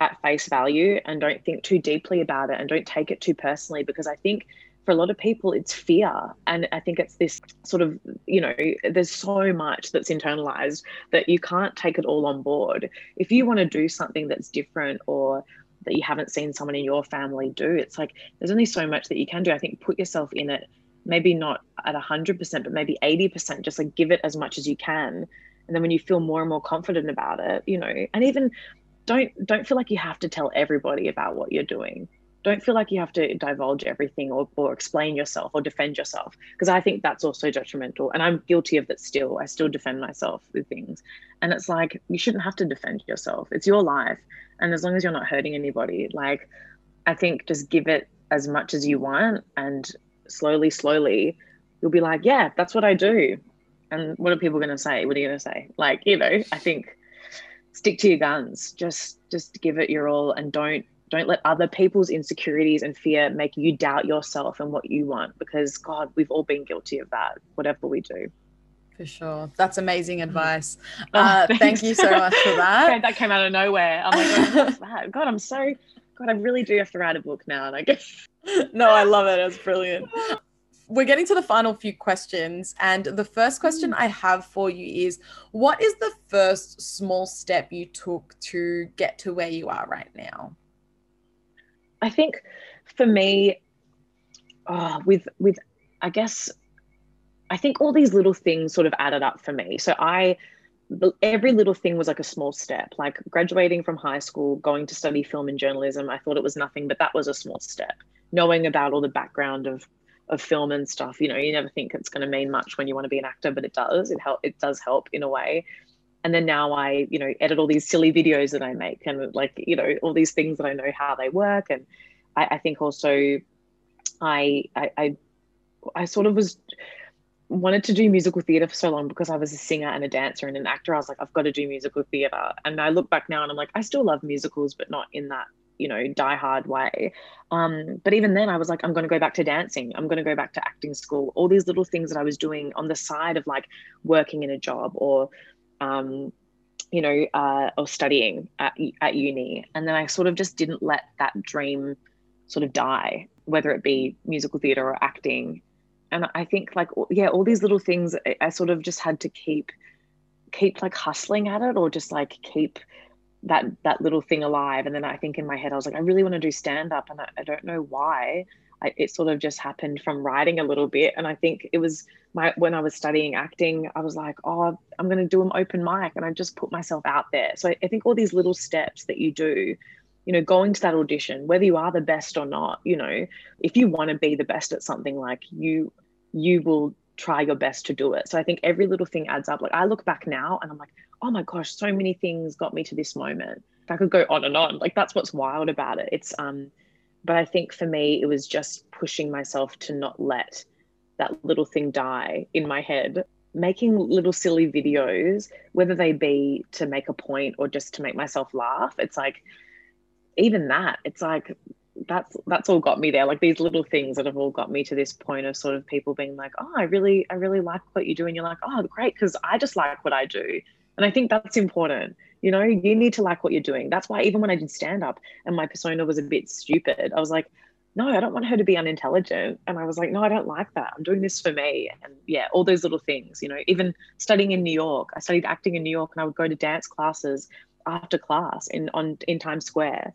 at face value and don't think too deeply about it and don't take it too personally because I think for a lot of people it's fear. And i think it's this sort of you know there's so much that's internalized that you can't take it all on board. If you want to do something that's different or that you haven't seen someone in your family do it's like there's only so much that you can do. I think put yourself in it maybe not at 100% but maybe 80% just like give it as much as you can. And then when you feel more and more confident about it you know and even don't don't feel like you have to tell everybody about what you're doing don't feel like you have to divulge everything or, or explain yourself or defend yourself because i think that's also detrimental. And i'm guilty of that still. I still defend myself with things. And it's like you shouldn't have to defend yourself. It's your life. And as long as you're not hurting anybody like i think just give it as much as you want. And slowly slowly you'll be like yeah that's what i do. And what are people going to say? What are you going to say? Like you know i think stick to your guns. Just just give it your all and don't don't let other people's insecurities and fear make you doubt yourself and what you want because god we've all been guilty of that whatever we do For sure. That's amazing advice. Oh, Uh, thank you so much for that. That came out of nowhere i'm like "Oh, what's that god i'm so God, I really do have to write a book now. And I guess. no, I love it. It's brilliant. We're getting to the final few questions. And the first question mm. I have for you is What is the first small step you took to get to where you are right now? I think for me, oh, with, with, I guess, I think all these little things sort of added up for me. So I, every little thing was like a small step like graduating from high school going to study film and journalism. I thought it was nothing but that was a small step. Knowing about all the background of of film and stuff you know you never think it's going to mean much when you want to be an actor but it does. It help it does help in a way and then now i you know edit all these silly videos that i make and like you know all these things that i know how they work and i, I think also I, I i i sort of was wanted to do musical theater for so long because I was a singer and a dancer and an actor. I was like, I've got to do musical theater. And I look back now and I'm like, I still love musicals, but not in that, you know, die hard way. Um, but even then, I was like, I'm going to go back to dancing. I'm going to go back to acting school. All these little things that I was doing on the side of like working in a job or, um, you know, uh, or studying at, at uni. And then I sort of just didn't let that dream sort of die, whether it be musical theater or acting. And i think like yeah all these little things I, sort of just had to keep keep like hustling at it or just like keep that that little thing alive. And then i think in my head i was like i really want to do stand up and I, I don't know why I, it sort of just happened from writing a little bit and i think it was my when i was studying acting i was like oh i'm going to do an open mic and i just put myself out there so I, I think all these little steps that you do you know going to that audition whether you are the best or not you know if you want to be the best at something like you you will try your best to do it. So I think every little thing adds up. Like I look back now and I'm like, oh my gosh, so many things got me to this moment. I could go on and on. Like that's what's wild about it. It's um, but I think for me it was just pushing myself to not let that little thing die in my head. Making little silly videos, whether they be to make a point or just to make myself laugh, it's like even that, it's like that's that's all got me there like these little things that have all got me to this point of sort of people being like oh i really i really like what you do and you're like oh great because i just like what i do and i think that's important. You know you need to like what you're doing. That's why even when i did stand up and my persona was a bit stupid i was like no i don't want her to be unintelligent. And i was like no i don't like that. I'm doing this for me. And yeah all those little things you know even studying in new york. I studied acting in new york and i would go to dance classes after class in on in times square.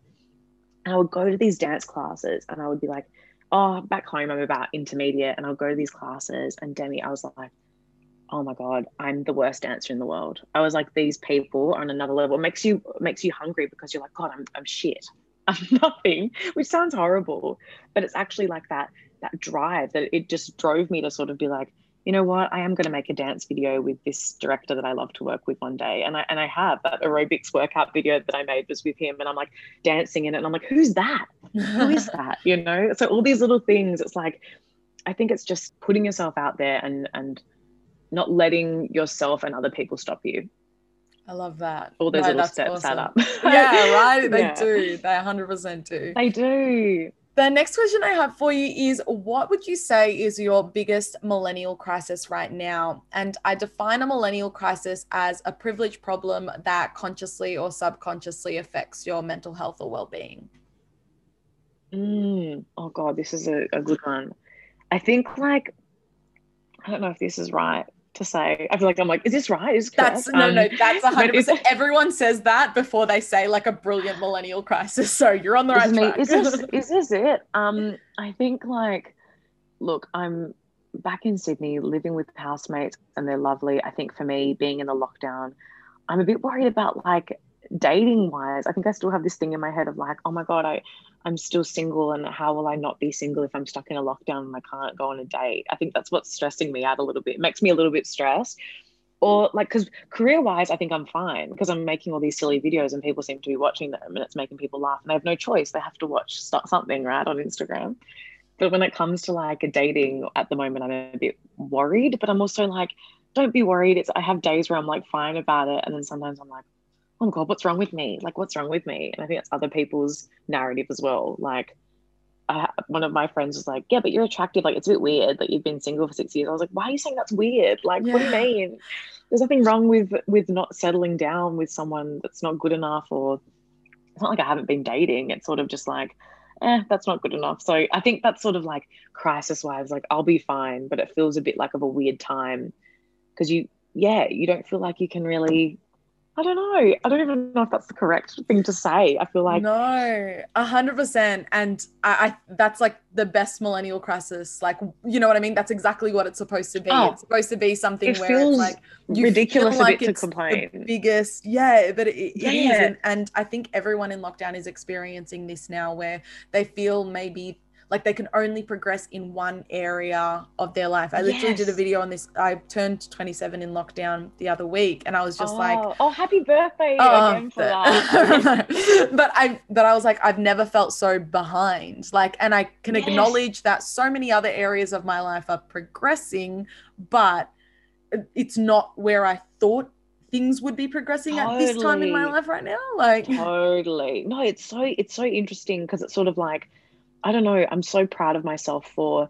And I would go to these dance classes and I would be like, oh, back home, I'm about intermediate. And I'll go to these classes. And Demi, I was like, oh my God, I'm the worst dancer in the world. I was like, these people are on another level. It makes you makes you hungry because you're like, God, I'm I'm shit. I'm nothing, which sounds horrible. But it's actually like that that drive that it just drove me to sort of be like, you know what, I am going to make a dance video with this director that I love to work with one day. And I, and I have that aerobics workout video that I made was with him. And I'm like dancing in it. And I'm like, who's that? Who is that? You know? So all these little things, it's like, I think it's just putting yourself out there and, and not letting yourself and other people stop you. I love that. All those no, little steps awesome. add up. yeah, right. They yeah. do. They 100% do. They do. The next question I have for you is what would you say is your biggest millennial crisis right now? And I define a millennial crisis as a privilege problem that consciously or subconsciously affects your mental health or well-being. Mm, oh god, this is a, a good one. I think like I don't know if this is right to say. I feel like I'm like, is this right? Is that's no, um, no, that's a hundred percent. Everyone says that before they say like a brilliant millennial crisis. So you're on the right track. Is this is this it? Um, I think like, look, I'm back in Sydney, living with housemates, and they're lovely. I think for me, being in the lockdown, I'm a bit worried about like dating wise. I think I still have this thing in my head of like, oh my god, I I'm still single and how will I not be single if I'm stuck in a lockdown and I can't go on a date? I think that's what's stressing me out a little bit. It makes me a little bit stressed. Or mm. like, because career wise, I think I'm fine because I'm making all these silly videos and people seem to be watching them and it's making people laugh and they have no choice. They have to watch something, right, on Instagram. But when it comes to like a dating at the moment, I'm a bit worried, but I'm also like, don't be worried. It's I have days where I'm like fine about it. And then sometimes I'm like, oh god what's wrong with me? Like what's wrong with me? And i think it's other people's narrative as well. Like I, one of my friends was like yeah but you're attractive. Like it's a bit weird that you've been single for six years. I was like why are you saying that's weird? Like yeah. what do you mean? There's nothing wrong with with not settling down with someone that's not good enough or it's not like I haven't been dating. It's sort of just like, eh, that's not good enough. So I think that's sort of like crisis wise, like I'll be fine, but it feels a bit like of a weird time because you, yeah, you don't feel like you can really I don't know. I don't even know if that's the correct thing to say. I feel like no, a hundred percent. And I, I, that's like the best millennial crisis. Like, you know what I mean? That's exactly what it's supposed to be. Oh, it's supposed to be something it where feels it's like ridiculous feel like to complain. biggest, yeah, but it, it yeah. is. And, and I think everyone in lockdown is experiencing this now, where they feel maybe like they can only progress in one area of their life. I literally yes. did a video on this. I turned 27 in lockdown the other week and I was just oh, like Oh, happy birthday oh, again for that. but I but I was like I've never felt so behind. Like and I can yes. acknowledge that so many other areas of my life are progressing, but it's not where I thought things would be progressing totally. at this time in my life right now like totally no it's so it's so interesting because it's sort of like I don't know, I'm so proud of myself for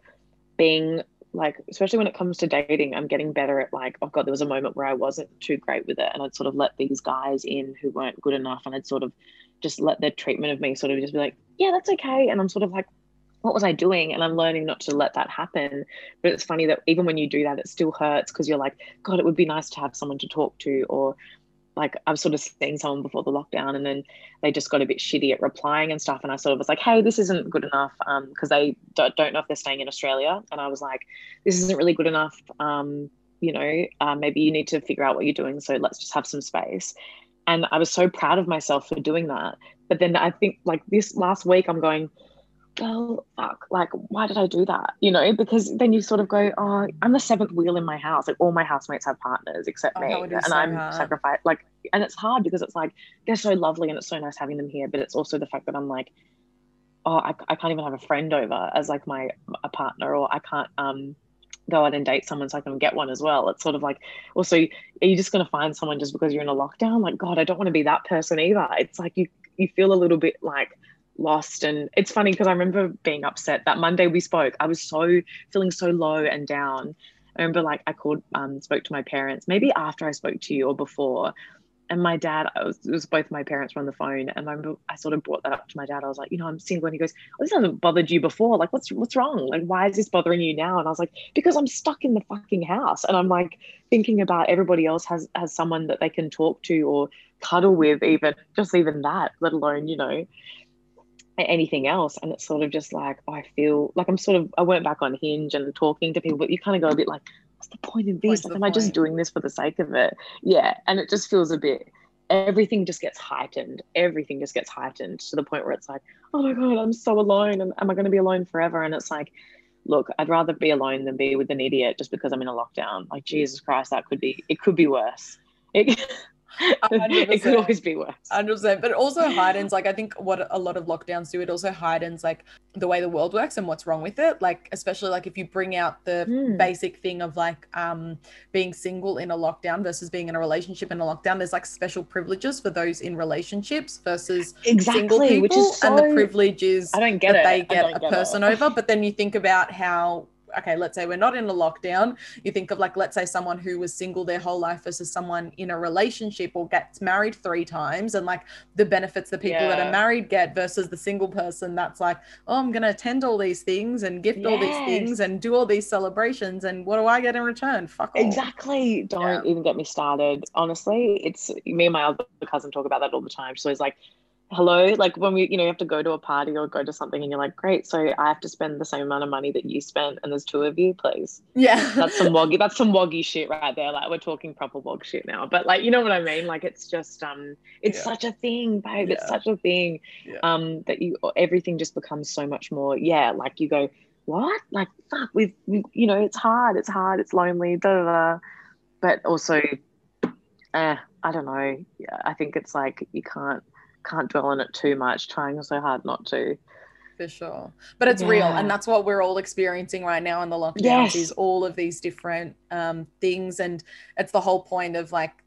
being like, especially when it comes to dating, I'm getting better at like, oh God, there was a moment where I wasn't too great with it. And I'd sort of let these guys in who weren't good enough. And I'd sort of just let their treatment of me sort of just be like, yeah, that's okay. And I'm sort of like, what was I doing? And I'm learning not to let that happen. But it's funny that even when you do that, it still hurts because you're like, God, it would be nice to have someone to talk to, or like I was sort of seeing someone before the lockdown and then they just got a bit shitty at replying and stuff. And I sort of was like, hey, this isn't good enough because um, they don't, don't, know if they're staying in Australia. And I was like, this isn't really good enough. Um, you know, uh, maybe you need to figure out what you're doing. So let's just have some space. And I was so proud of myself for doing that. But then I think like this last week, I'm going, well, fuck, like, why did I do that? You know, because then you sort of go, oh, I'm the seventh wheel in my house. Like, all my housemates have partners except oh, me. And so I'm sacrificed. Like, and it's hard because it's like, they're so lovely and it's so nice having them here. But it's also the fact that I'm like, oh, I, I can't even have a friend over as like my a partner, or I can't, um, go out and date someone so I can get one as well. It's sort of like also are you just gonna find someone just because you're in a lockdown? Like, God, I don't want to be that person either. It's like you you feel a little bit like lost. And it's funny because i remember being upset that monday we spoke. I was so feeling so low and down. I remember like i called um spoke to my parents maybe after i spoke to you or before. And my dad I was, it was both my parents were on the phone. And I remember I sort of brought that up to my dad. I was like you know I'm single. And he goes oh, this hasn't bothered you before. Like what's what's wrong? Like why is this bothering you now? And I was like because I'm stuck in the fucking house. And I'm like thinking about everybody else has has someone that they can talk to or cuddle with even just even that let alone you know anything else. And it's sort of just like, oh, I feel like I'm sort of, I went back on Hinge and talking to people, but you kind of go a bit like, what's the point of this? Like, am point? I just doing this for the sake of it? Yeah. And it just feels a bit, everything just gets heightened. Everything just gets heightened to the point where it's like, oh my God, I'm so alone. And am I going to be alone forever? And it's like, look, I'd rather be alone than be with an idiot just because I'm in a lockdown. Like, Jesus Christ, that could be, it could be worse. It, it could always be worse. 100%. But it also heightens, like, I think what a lot of lockdowns do, it also heightens, like, the way the world works and what's wrong with it. Like, especially, like, if you bring out the mm. basic thing of, like, um, being single in a lockdown versus being in a relationship in a lockdown, there's, like, special privileges for those in relationships versus exactly, single people. Which is so... And the privilege is I don't get that it. they get a person it. over. But then you think about how okay, let's say we're not in a lockdown. You think of like, let's say someone who was single their whole life versus someone in a relationship or gets married three times and like the benefits the people yeah. that are married get versus the single person that's like, oh, I'm going to attend all these things and gift yes. all these things and do all these celebrations. And what do I get in return? Fuck all. Exactly. Don't yeah. even get me started. Honestly, it's me and my other cousin talk about that all the time. So it's like, hello like when we you know you have to go to a party or go to something and you're like great so i have to spend the same amount of money that you spent and there's two of you please yeah that's some woggy that's some woggy shit right there like we're talking proper wog shit now but like you know what i mean like it's just um it's yeah. such a thing babe yeah. it's such a thing yeah. um that you everything just becomes so much more yeah like you go what like fuck we've we, you know it's hard it's hard it's lonely da, da, da. but also eh, i don't know yeah, i think it's like you can't can't dwell on it too much, trying so hard not to. For sure. But it's yeah. real. And that's what we're all experiencing right now in the lockdowns yes. is all of these different um, things. And it's the whole point of like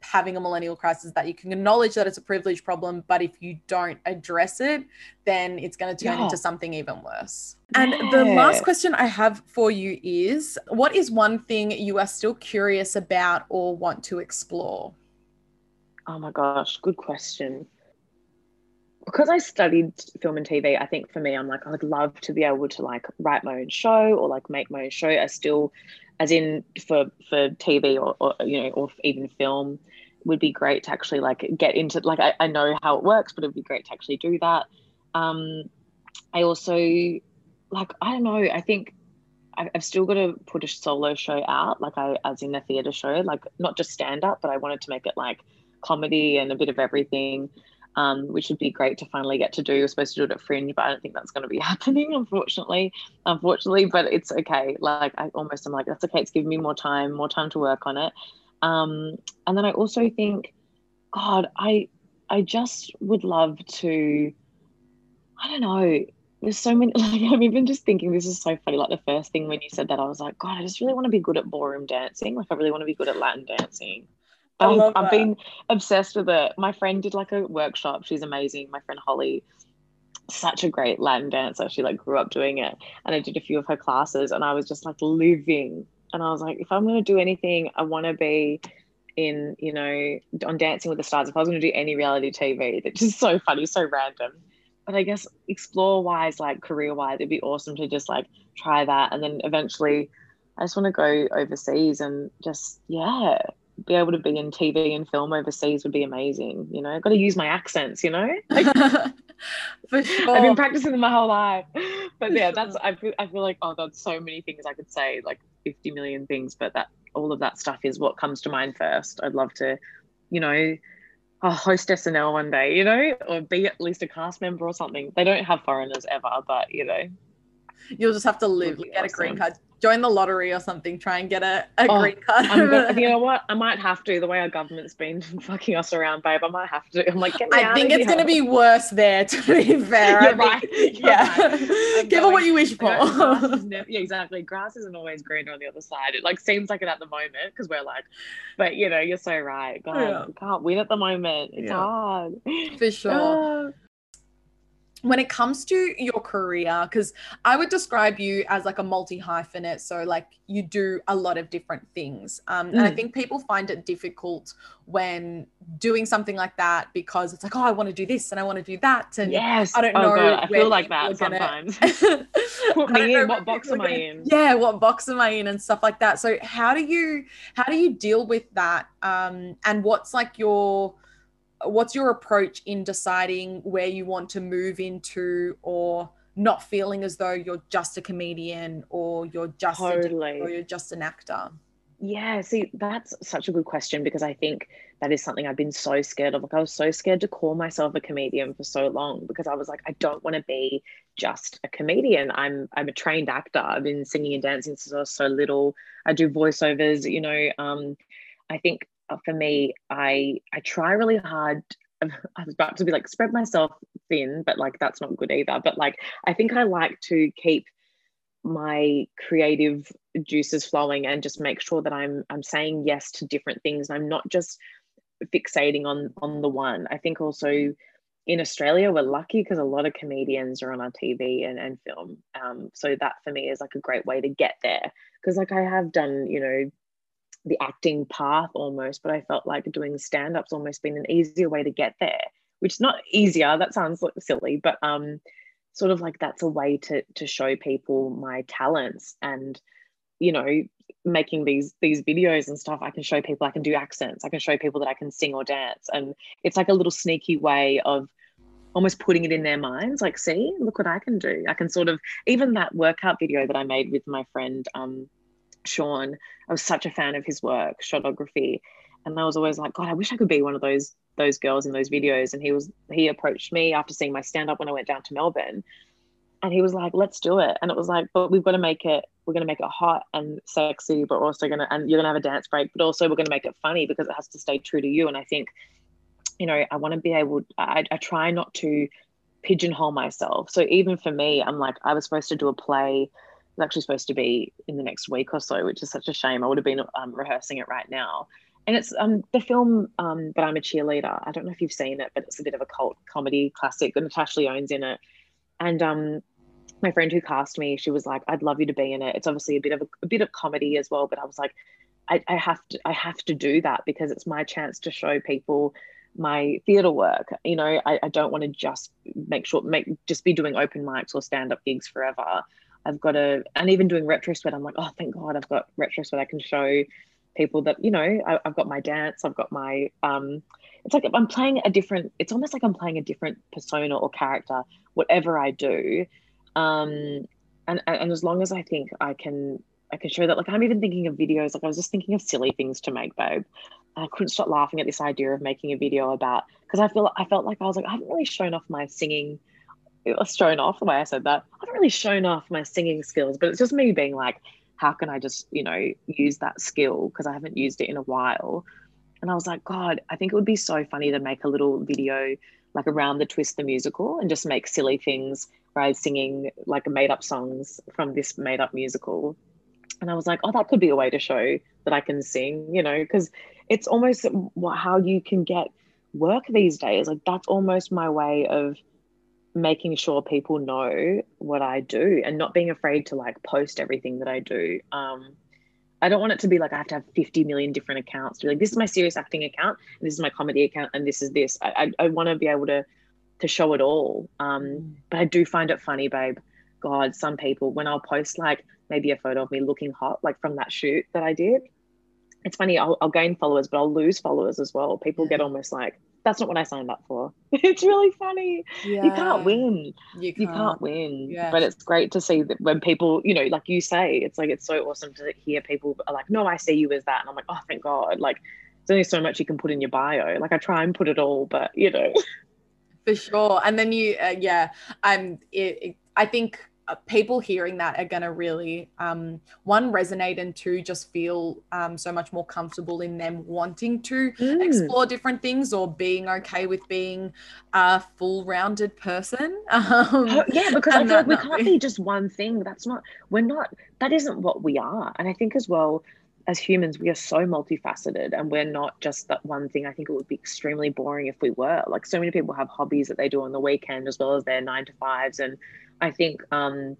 having a millennial crisis that you can acknowledge that it's a privilege problem, but if you don't address it, then it's going to turn yeah. into something even worse. And yeah. the last question I have for you is what is one thing you are still curious about or want to explore? Oh my gosh, good question because I studied film and TV, I think for me, I'm like, I would love to be able to like write my own show or like make my own show. I still, as in for for TV or, or you know, or even film, would be great to actually like get into. Like I, I know how it works, but it'd be great to actually do that. Um, I also like I don't know. I think I've still got to put a solo show out, like I as in a theatre show, like not just stand up, but I wanted to make it like comedy and a bit of everything um, which would be great to finally get to do. We're supposed to do it at Fringe, but I don't think that's going to be happening, unfortunately. Unfortunately, but it's okay. Like I almost am like, that's okay. It's giving me more time, more time to work on it. Um, and then I also think, God, I I just would love to. I don't know. There's so many. Like I'm even just thinking this is so funny. Like the first thing when you said that, I was like, God, I just really want to be good at ballroom dancing. Like I really want to be good at Latin dancing. I've, I've been obsessed with it. My friend did like a workshop. She's amazing. My friend Holly, such a great Latin dancer. She like grew up doing it, and I did a few of her classes, and I was just like living. And I was like, if I'm going to do anything, I want to be in, you know, on Dancing with the Stars. If I was going to do any reality TV, that's just so funny, so random. But I guess explore wise, like career wise, it'd be awesome to just like try that, and then eventually, I just want to go overseas and just yeah be able to be in TV and film overseas would be amazing. You know, I've got to use my accents, you know? Like, For sure. I've been practicing them my whole life. But yeah, that's, I feel, I feel like, oh God, so many things I could say, like 50 million things, but that all of that stuff is what comes to mind first. I'd love to, you know, oh, host SNL one day, you know, or be at least a cast member or something. They don't have foreigners ever, but you know, You'll just have to live, get awesome. a green card, join the lottery or something, try and get a, a oh, green card. Gonna, you know what? I might have to. The way our government's been fucking us around, babe, I might have to. I'm like, I think it's going to be worse there. To be fair, You're right. You're yeah, right. give it what you wish for. Never, yeah, exactly. Grass isn't always greener on the other side. It like seems like it at the moment because we're like, but you know, you're so right. God, yeah. can't win at the moment. It's yeah. hard for sure when it comes to your career because i would describe you as like a multi hyphenate so like you do a lot of different things um, mm. and i mm. think people find it difficult when doing something like that because it's like oh i want to do this and i want to do that and yes. I don't oh know God, i feel like that sometimes. Put me in. what box am i in? Yeah what box am i in and stuff like that. So how do you how do you deal with that um, and what's like your what's your approach in deciding where you want to move into or not feeling as though you're just a comedian or you're just totally. a, or you're just an actor? Yeah see that's such a good question because i think that is something i've been so scared of. Like i was so scared to call myself a comedian for so long because i was like i don't want to be just a comedian. I'm i'm a trained actor. I've been singing and dancing since i was so little. I do voiceovers you know um i think for me, I I try really hard. I was about to be like spread myself thin, but like that's not good either. But like I think I like to keep my creative juices flowing and just make sure that I'm I'm saying yes to different things. I'm not just fixating on on the one. I think also in Australia we're lucky because a lot of comedians are on our TV and, and film. Um, so that for me is like a great way to get there. Because like I have done, you know, the acting path almost, but I felt like doing stand up's almost been an easier way to get there, which is not easier. That sounds silly, but um, sort of like that's a way to to show people my talents and you know making these these videos and stuff i can show people i can do accents i can show people that i can sing or dance and it's like a little sneaky way of almost putting it in their minds like see look what i can do i can sort of even that workout video that i made with my friend um Sean. I was such a fan of his work, shotography, and I was always like, God, I wish I could be one of those those girls in those videos. And he was he approached me after seeing my stand up when I went down to Melbourne, and he was like, Let's do it. And it was like, but we've got to make it. We're going to make it hot and sexy, but also going to and you're going to have a dance break, but also we're going to make it funny because it has to stay true to you. And I think, you know, I want to be able. I, I try not to pigeonhole myself. So even for me, I'm like, I was supposed to do a play it's actually supposed to be in the next week or so, which is such a shame. I would have been um, rehearsing it right now. And it's um, the film, um, but I'm a cheerleader. I don't know if you've seen it, but it's a bit of a cult comedy classic. And Natasha Lyonne's in it, and um, my friend who cast me, she was like, "I'd love you to be in it." It's obviously a bit of a, a bit of comedy as well, but I was like, I, I have to, I have to do that because it's my chance to show people my theater work. You know, I, I don't want to just make sure make just be doing open mics or stand up gigs forever. I've got to, and even doing retro sweat, I'm like, oh, thank God, I've got retro sweat. I can show people that you know I, have got my dance i've got my um it's like i'm playing a different it's almost like i'm playing a different persona or character whatever i do um and and as long as i think i can i can show that like i'm even thinking of videos like i was just thinking of silly things to make babe I couldn't stop laughing at this idea of making a video about because I feel I felt like I was like I haven't really shown off my singing. It was shown off the way I said that. I haven't really shown off my singing skills, but it's just me being like, how can I just you know use that skill because I haven't used it in a while. And I was like, God, I think it would be so funny to make a little video like around the twist the musical and just make silly things where I was singing like made up songs from this made up musical. And I was like, oh, that could be a way to show that I can sing, you know, because it's almost how you can get work these days. Like that's almost my way of making sure people know what I do and not being afraid to like post everything that I do. Um, I don't want it to be like I have to have 50 million different accounts. To be like, this is my serious acting account, and this is my comedy account, and this is this. I, I, I want to be able to to show it all. Um, mm. but I do find it funny, babe. God, some people when I'll post like maybe a photo of me looking hot, like from that shoot that I did, it's funny I'll, I'll gain followers but i'll lose followers as well people get almost like that's not what i signed up for. It's really funny. Yeah. you can't win. You can't, you can't win. Yeah. but it's great to see that when people you know like you say it's like it's so awesome to hear people are like no i see you as that. And i'm like oh thank god. Like there's only so much you can put in your bio. Like i try and put it all but you know. For sure. And then you uh, yeah i'm it, it, i think people hearing that are going to really um, one resonate and two just feel um, so much more comfortable in them wanting to mm. explore different things or being okay with being a full rounded person um, yeah because i feel like we can't be just one thing that's not we're not that isn't what we are and i think as well as humans, we are so multifaceted and we're not just that one thing. I think it would be extremely boring if we were. Like so many people have hobbies that they do on the weekend as well as their nine to fives. And I think um,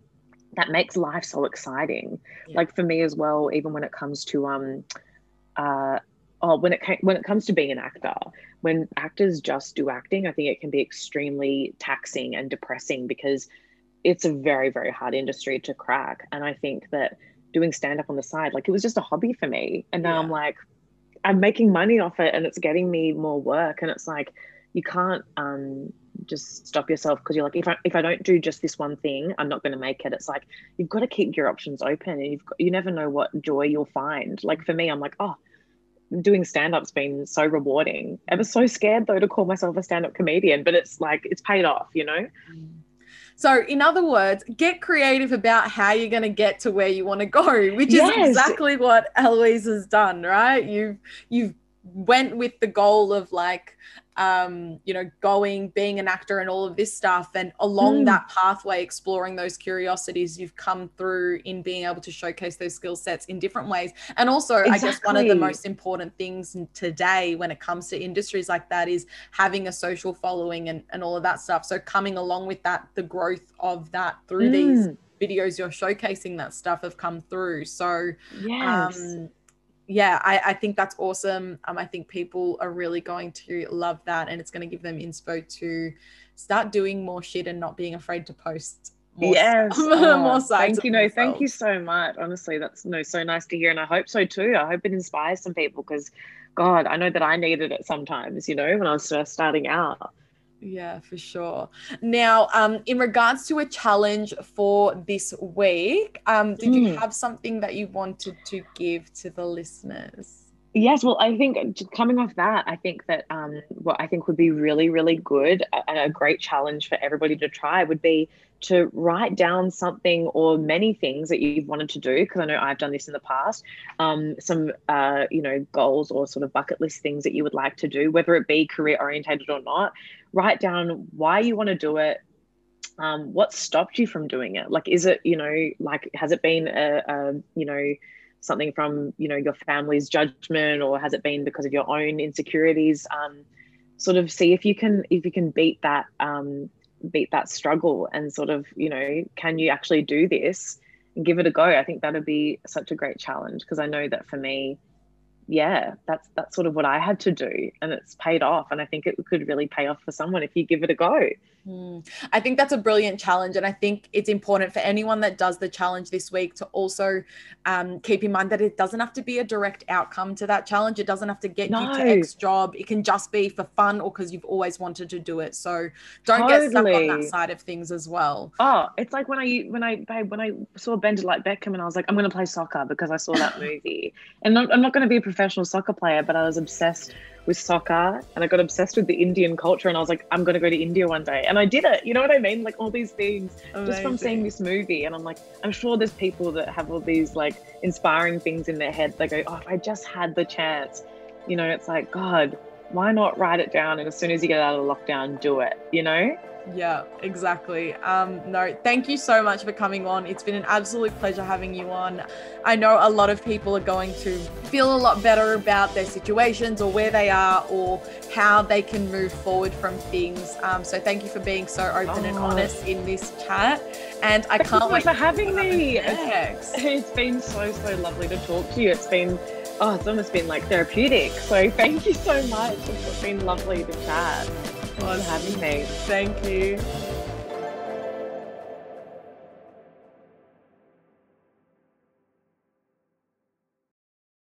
that makes life so exciting. Yeah. Like for me as well, even when it comes to um, uh, oh, when it when it comes to being an actor, when actors just do acting, I think it can be extremely taxing and depressing because it's a very very hard industry to crack. And I think that doing stand up on the side, like it was just a hobby for me, and now yeah. I'm like, I'm making money off it, and it's getting me more work, and it's like you can't um just stop yourself because you're like if I if I don't do just this one thing, I'm not going to make it. It's like you've got to keep your options open, and you've got, you never know what joy you'll find. Like for me, I'm like, oh, doing stand up's been so rewarding. I was so scared though to call myself a stand up comedian, but it's like it's paid off, you know. So, in other words, get creative about how you're going to get to where you want to go, which yes. is exactly what Elouise has done, right? You've you've went with the goal of like um, you know, going, being an actor, and all of this stuff. And along mm. that pathway, exploring those curiosities, you've come through in being able to showcase those skill sets in different ways. And also, exactly. I guess one of the most important things today when it comes to industries like that is having a social following and, and all of that stuff. So, coming along with that, the growth of that through mm. these videos you're showcasing that stuff have come through. So, yes. um, yeah, I, I think that's awesome. Um, I think people are really going to love that, and it's going to give them inspo to start doing more shit and not being afraid to post. More yes, oh, more thank you. No, thank you so much. Honestly, that's no so nice to hear, and I hope so too. I hope it inspires some people because, God, I know that I needed it sometimes. You know, when I was first starting out. Yeah, for sure. Now, um, in regards to a challenge for this week, um, did mm. you have something that you wanted to give to the listeners? Yes, well, I think coming off that, I think that um, what I think would be really, really good and a great challenge for everybody to try would be to write down something or many things that you've wanted to do. Because I know I've done this in the past. Um, some, uh, you know, goals or sort of bucket list things that you would like to do, whether it be career orientated or not. Write down why you want to do it, um, what stopped you from doing it like is it you know like has it been a, a you know something from you know your family's judgment or has it been because of your own insecurities um, sort of see if you can if you can beat that um, beat that struggle and sort of you know can you actually do this and give it a go i think that'd be such a great challenge because i know that for me yeah, that's that's sort of what I had to do, and it's paid off. And I think it could really pay off for someone if you give it a go. Mm. I think that's a brilliant challenge. And I think it's important for anyone that does the challenge this week to also um, keep in mind that it doesn't have to be a direct outcome to that challenge. It doesn't have to get no. you to X job. It can just be for fun or because you've always wanted to do it. So don't totally. get stuck on that side of things as well. Oh, it's like when I when I babe, when I saw Bend It Like Beckham and I was like, I'm going to play soccer because I saw that movie. and I'm not going to be a professional soccer player, but I was obsessed with soccer and I got obsessed with the Indian culture and I was like, I'm gonna go to India one day. And I did it. You know what I mean? Like all these things Amazing. just from seeing this movie. And I'm like, I'm sure there's people that have all these like inspiring things in their head. They go, Oh, if I just had the chance, you know, it's like, God, why not write it down? And as soon as you get out of lockdown, do it, you know? Yeah, exactly. Um, no, thank you so much for coming on. It's been an absolute pleasure having you on. I know a lot of people are going to feel a lot better about their situations or where they are or how they can move forward from things. Um, so thank you for being so open oh. and honest in this chat. And I can't wait for having me. It's, it's been so, so lovely to talk to you. It's been oh, it's almost been like therapeutic. So thank you so much. It's been lovely to chat for having me. Thank you.